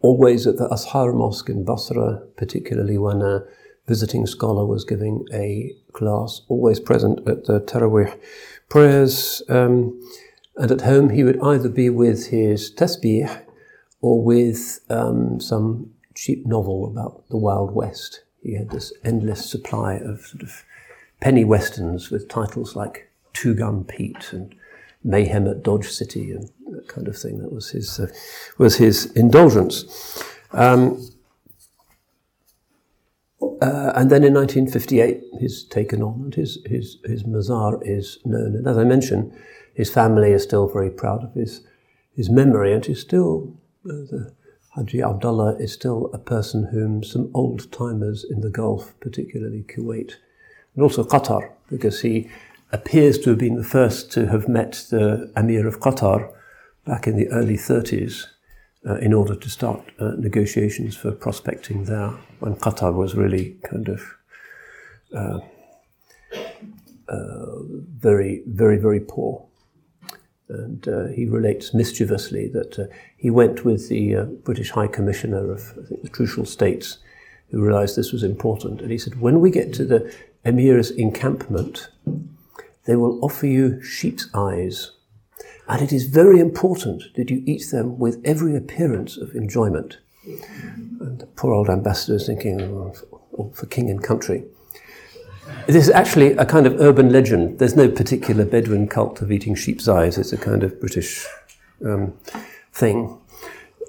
always at the Azhar Mosque in Basra, particularly when a visiting scholar was giving a class, always present at the Taraweeh prayers. Um, and at home, he would either be with his tasbih or with um, some cheap novel about the Wild West. He had this endless supply of sort of penny westerns with titles like Two Gun Pete and Mayhem at Dodge City and that kind of thing. That was his uh, was his indulgence. Um, uh, and then in 1958, he's taken on, and his, his, his mazar is known. And as I mentioned, his family is still very proud of his, his memory, and he's still, uh, the Haji Abdullah is still a person whom some old timers in the Gulf, particularly Kuwait, and also Qatar, because he appears to have been the first to have met the Emir of Qatar back in the early 30s uh, in order to start uh, negotiations for prospecting there when Qatar was really kind of uh, uh very, very, very poor. And uh, he relates mischievously that uh, he went with the uh, British High Commissioner of I think, the Trucial States, who realized this was important. And he said, when we get to the Emir's encampment, they will offer you sheep's eyes. And it is very important that you eat them with every appearance of enjoyment. And the poor old ambassador is thinking, oh, for king and country. This is actually a kind of urban legend. There's no particular Bedouin cult of eating sheep's eyes. It's a kind of British um, thing.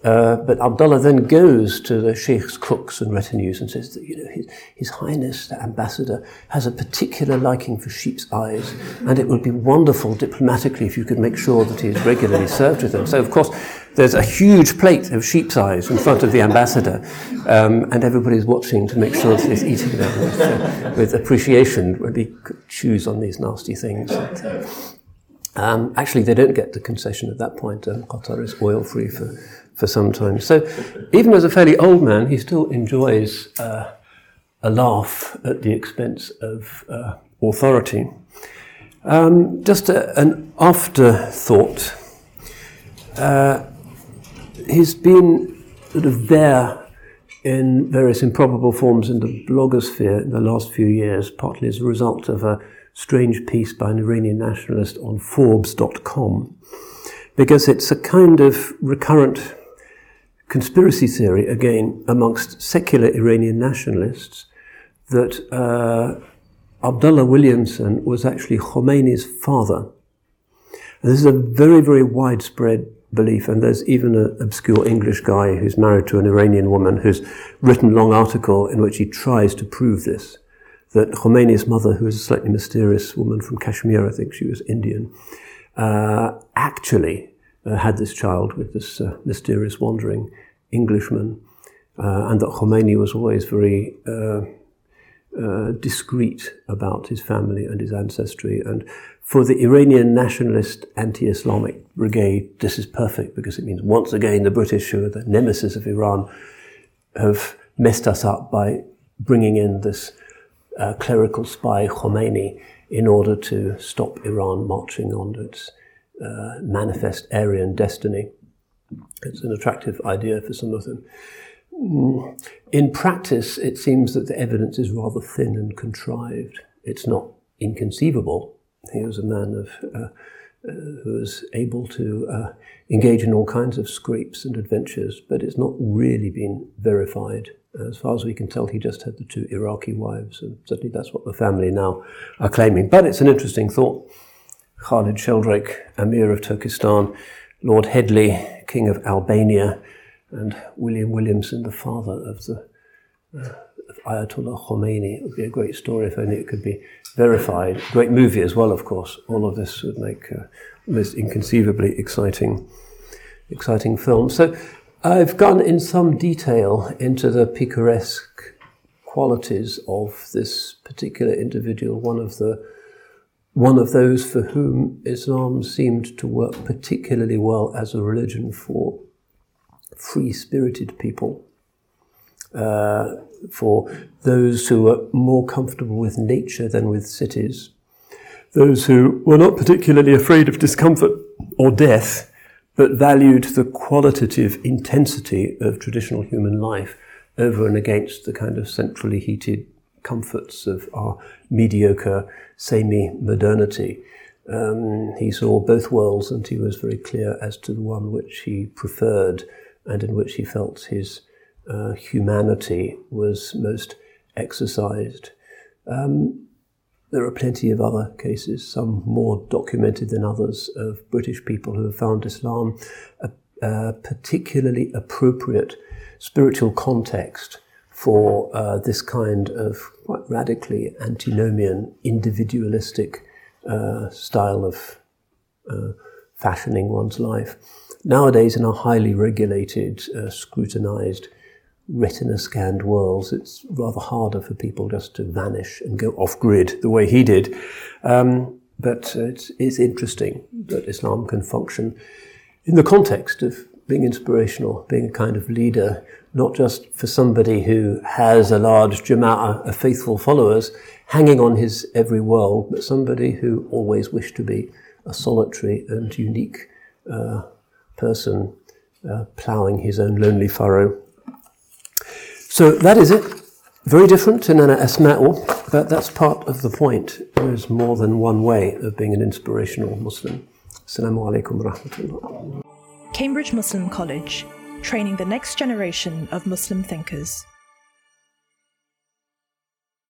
Uh, but Abdullah then goes to the sheikh's cooks and retinues and says that you know his, his, Highness the ambassador has a particular liking for sheep's eyes, and it would be wonderful diplomatically if you could make sure that he is regularly served with them. So of course there's a huge plate of sheep's eyes in front of the ambassador, um, and everybody's watching to make sure that he's eating them with, uh, with appreciation. Really he chews on these nasty things. Um, actually, they don't get the concession at that point. Um, Qatar is oil free for for some time. So even as a fairly old man, he still enjoys uh, a laugh at the expense of uh, authority. Um, just a, an afterthought. Uh, he's been sort of there in various improbable forms in the blogosphere in the last few years, partly as a result of a strange piece by an Iranian nationalist on Forbes.com, because it's a kind of recurrent conspiracy theory again amongst secular Iranian nationalists that uh, Abdullah Williamson was actually Khomeini's father. And this is a very, very widespread belief, and there's even an obscure English guy who's married to an Iranian woman who's written a long article in which he tries to prove this. That Khomeini's mother, who is a slightly mysterious woman from Kashmir, I think she was Indian, uh, actually uh, had this child with this uh, mysterious wandering Englishman, uh, and that Khomeini was always very uh, uh, discreet about his family and his ancestry. And for the Iranian nationalist anti-Islamic brigade, this is perfect because it means once again the British, who are the nemesis of Iran, have messed us up by bringing in this uh, clerical spy Khomeini in order to stop Iran marching on its uh, manifest Aryan destiny. It's an attractive idea for some of them. Mm. In practice, it seems that the evidence is rather thin and contrived. It's not inconceivable. He was a man of, uh, uh, who was able to uh, engage in all kinds of scrapes and adventures, but it's not really been verified. As far as we can tell, he just had the two Iraqi wives, and certainly that's what the family now are claiming. But it's an interesting thought. Khalid Sheldrake, Emir of Turkestan, Lord Headley, King of Albania, and William Williamson, the father of the uh, of Ayatollah Khomeini. It would be a great story if only it could be verified. Great movie as well, of course. All of this would make a most inconceivably exciting, exciting film. So I've gone in some detail into the picaresque qualities of this particular individual, one of the one of those for whom Islam seemed to work particularly well as a religion for free spirited people, uh, for those who were more comfortable with nature than with cities, those who were not particularly afraid of discomfort or death, but valued the qualitative intensity of traditional human life over and against the kind of centrally heated comforts of our mediocre semi-modernity. Um, he saw both worlds and he was very clear as to the one which he preferred and in which he felt his uh, humanity was most exercised. Um, there are plenty of other cases, some more documented than others, of British people who have found Islam a, a particularly appropriate spiritual context for uh, this kind of quite radically antinomian, individualistic uh, style of uh, fashioning one's life. Nowadays, in our highly regulated, uh, scrutinized, retina scanned worlds, it's rather harder for people just to vanish and go off grid the way he did. Um, but it's, it's interesting that Islam can function in the context of being inspirational, being a kind of leader, not just for somebody who has a large jama'ah of faithful followers hanging on his every word, but somebody who always wished to be a solitary and unique uh, person uh, ploughing his own lonely furrow. So that is it. Very different in an asma'u, but that's part of the point. There's more than one way of being an inspirational Muslim. Assalamu alaikum rahmatullah. Cambridge Muslim College, training the next generation of Muslim thinkers.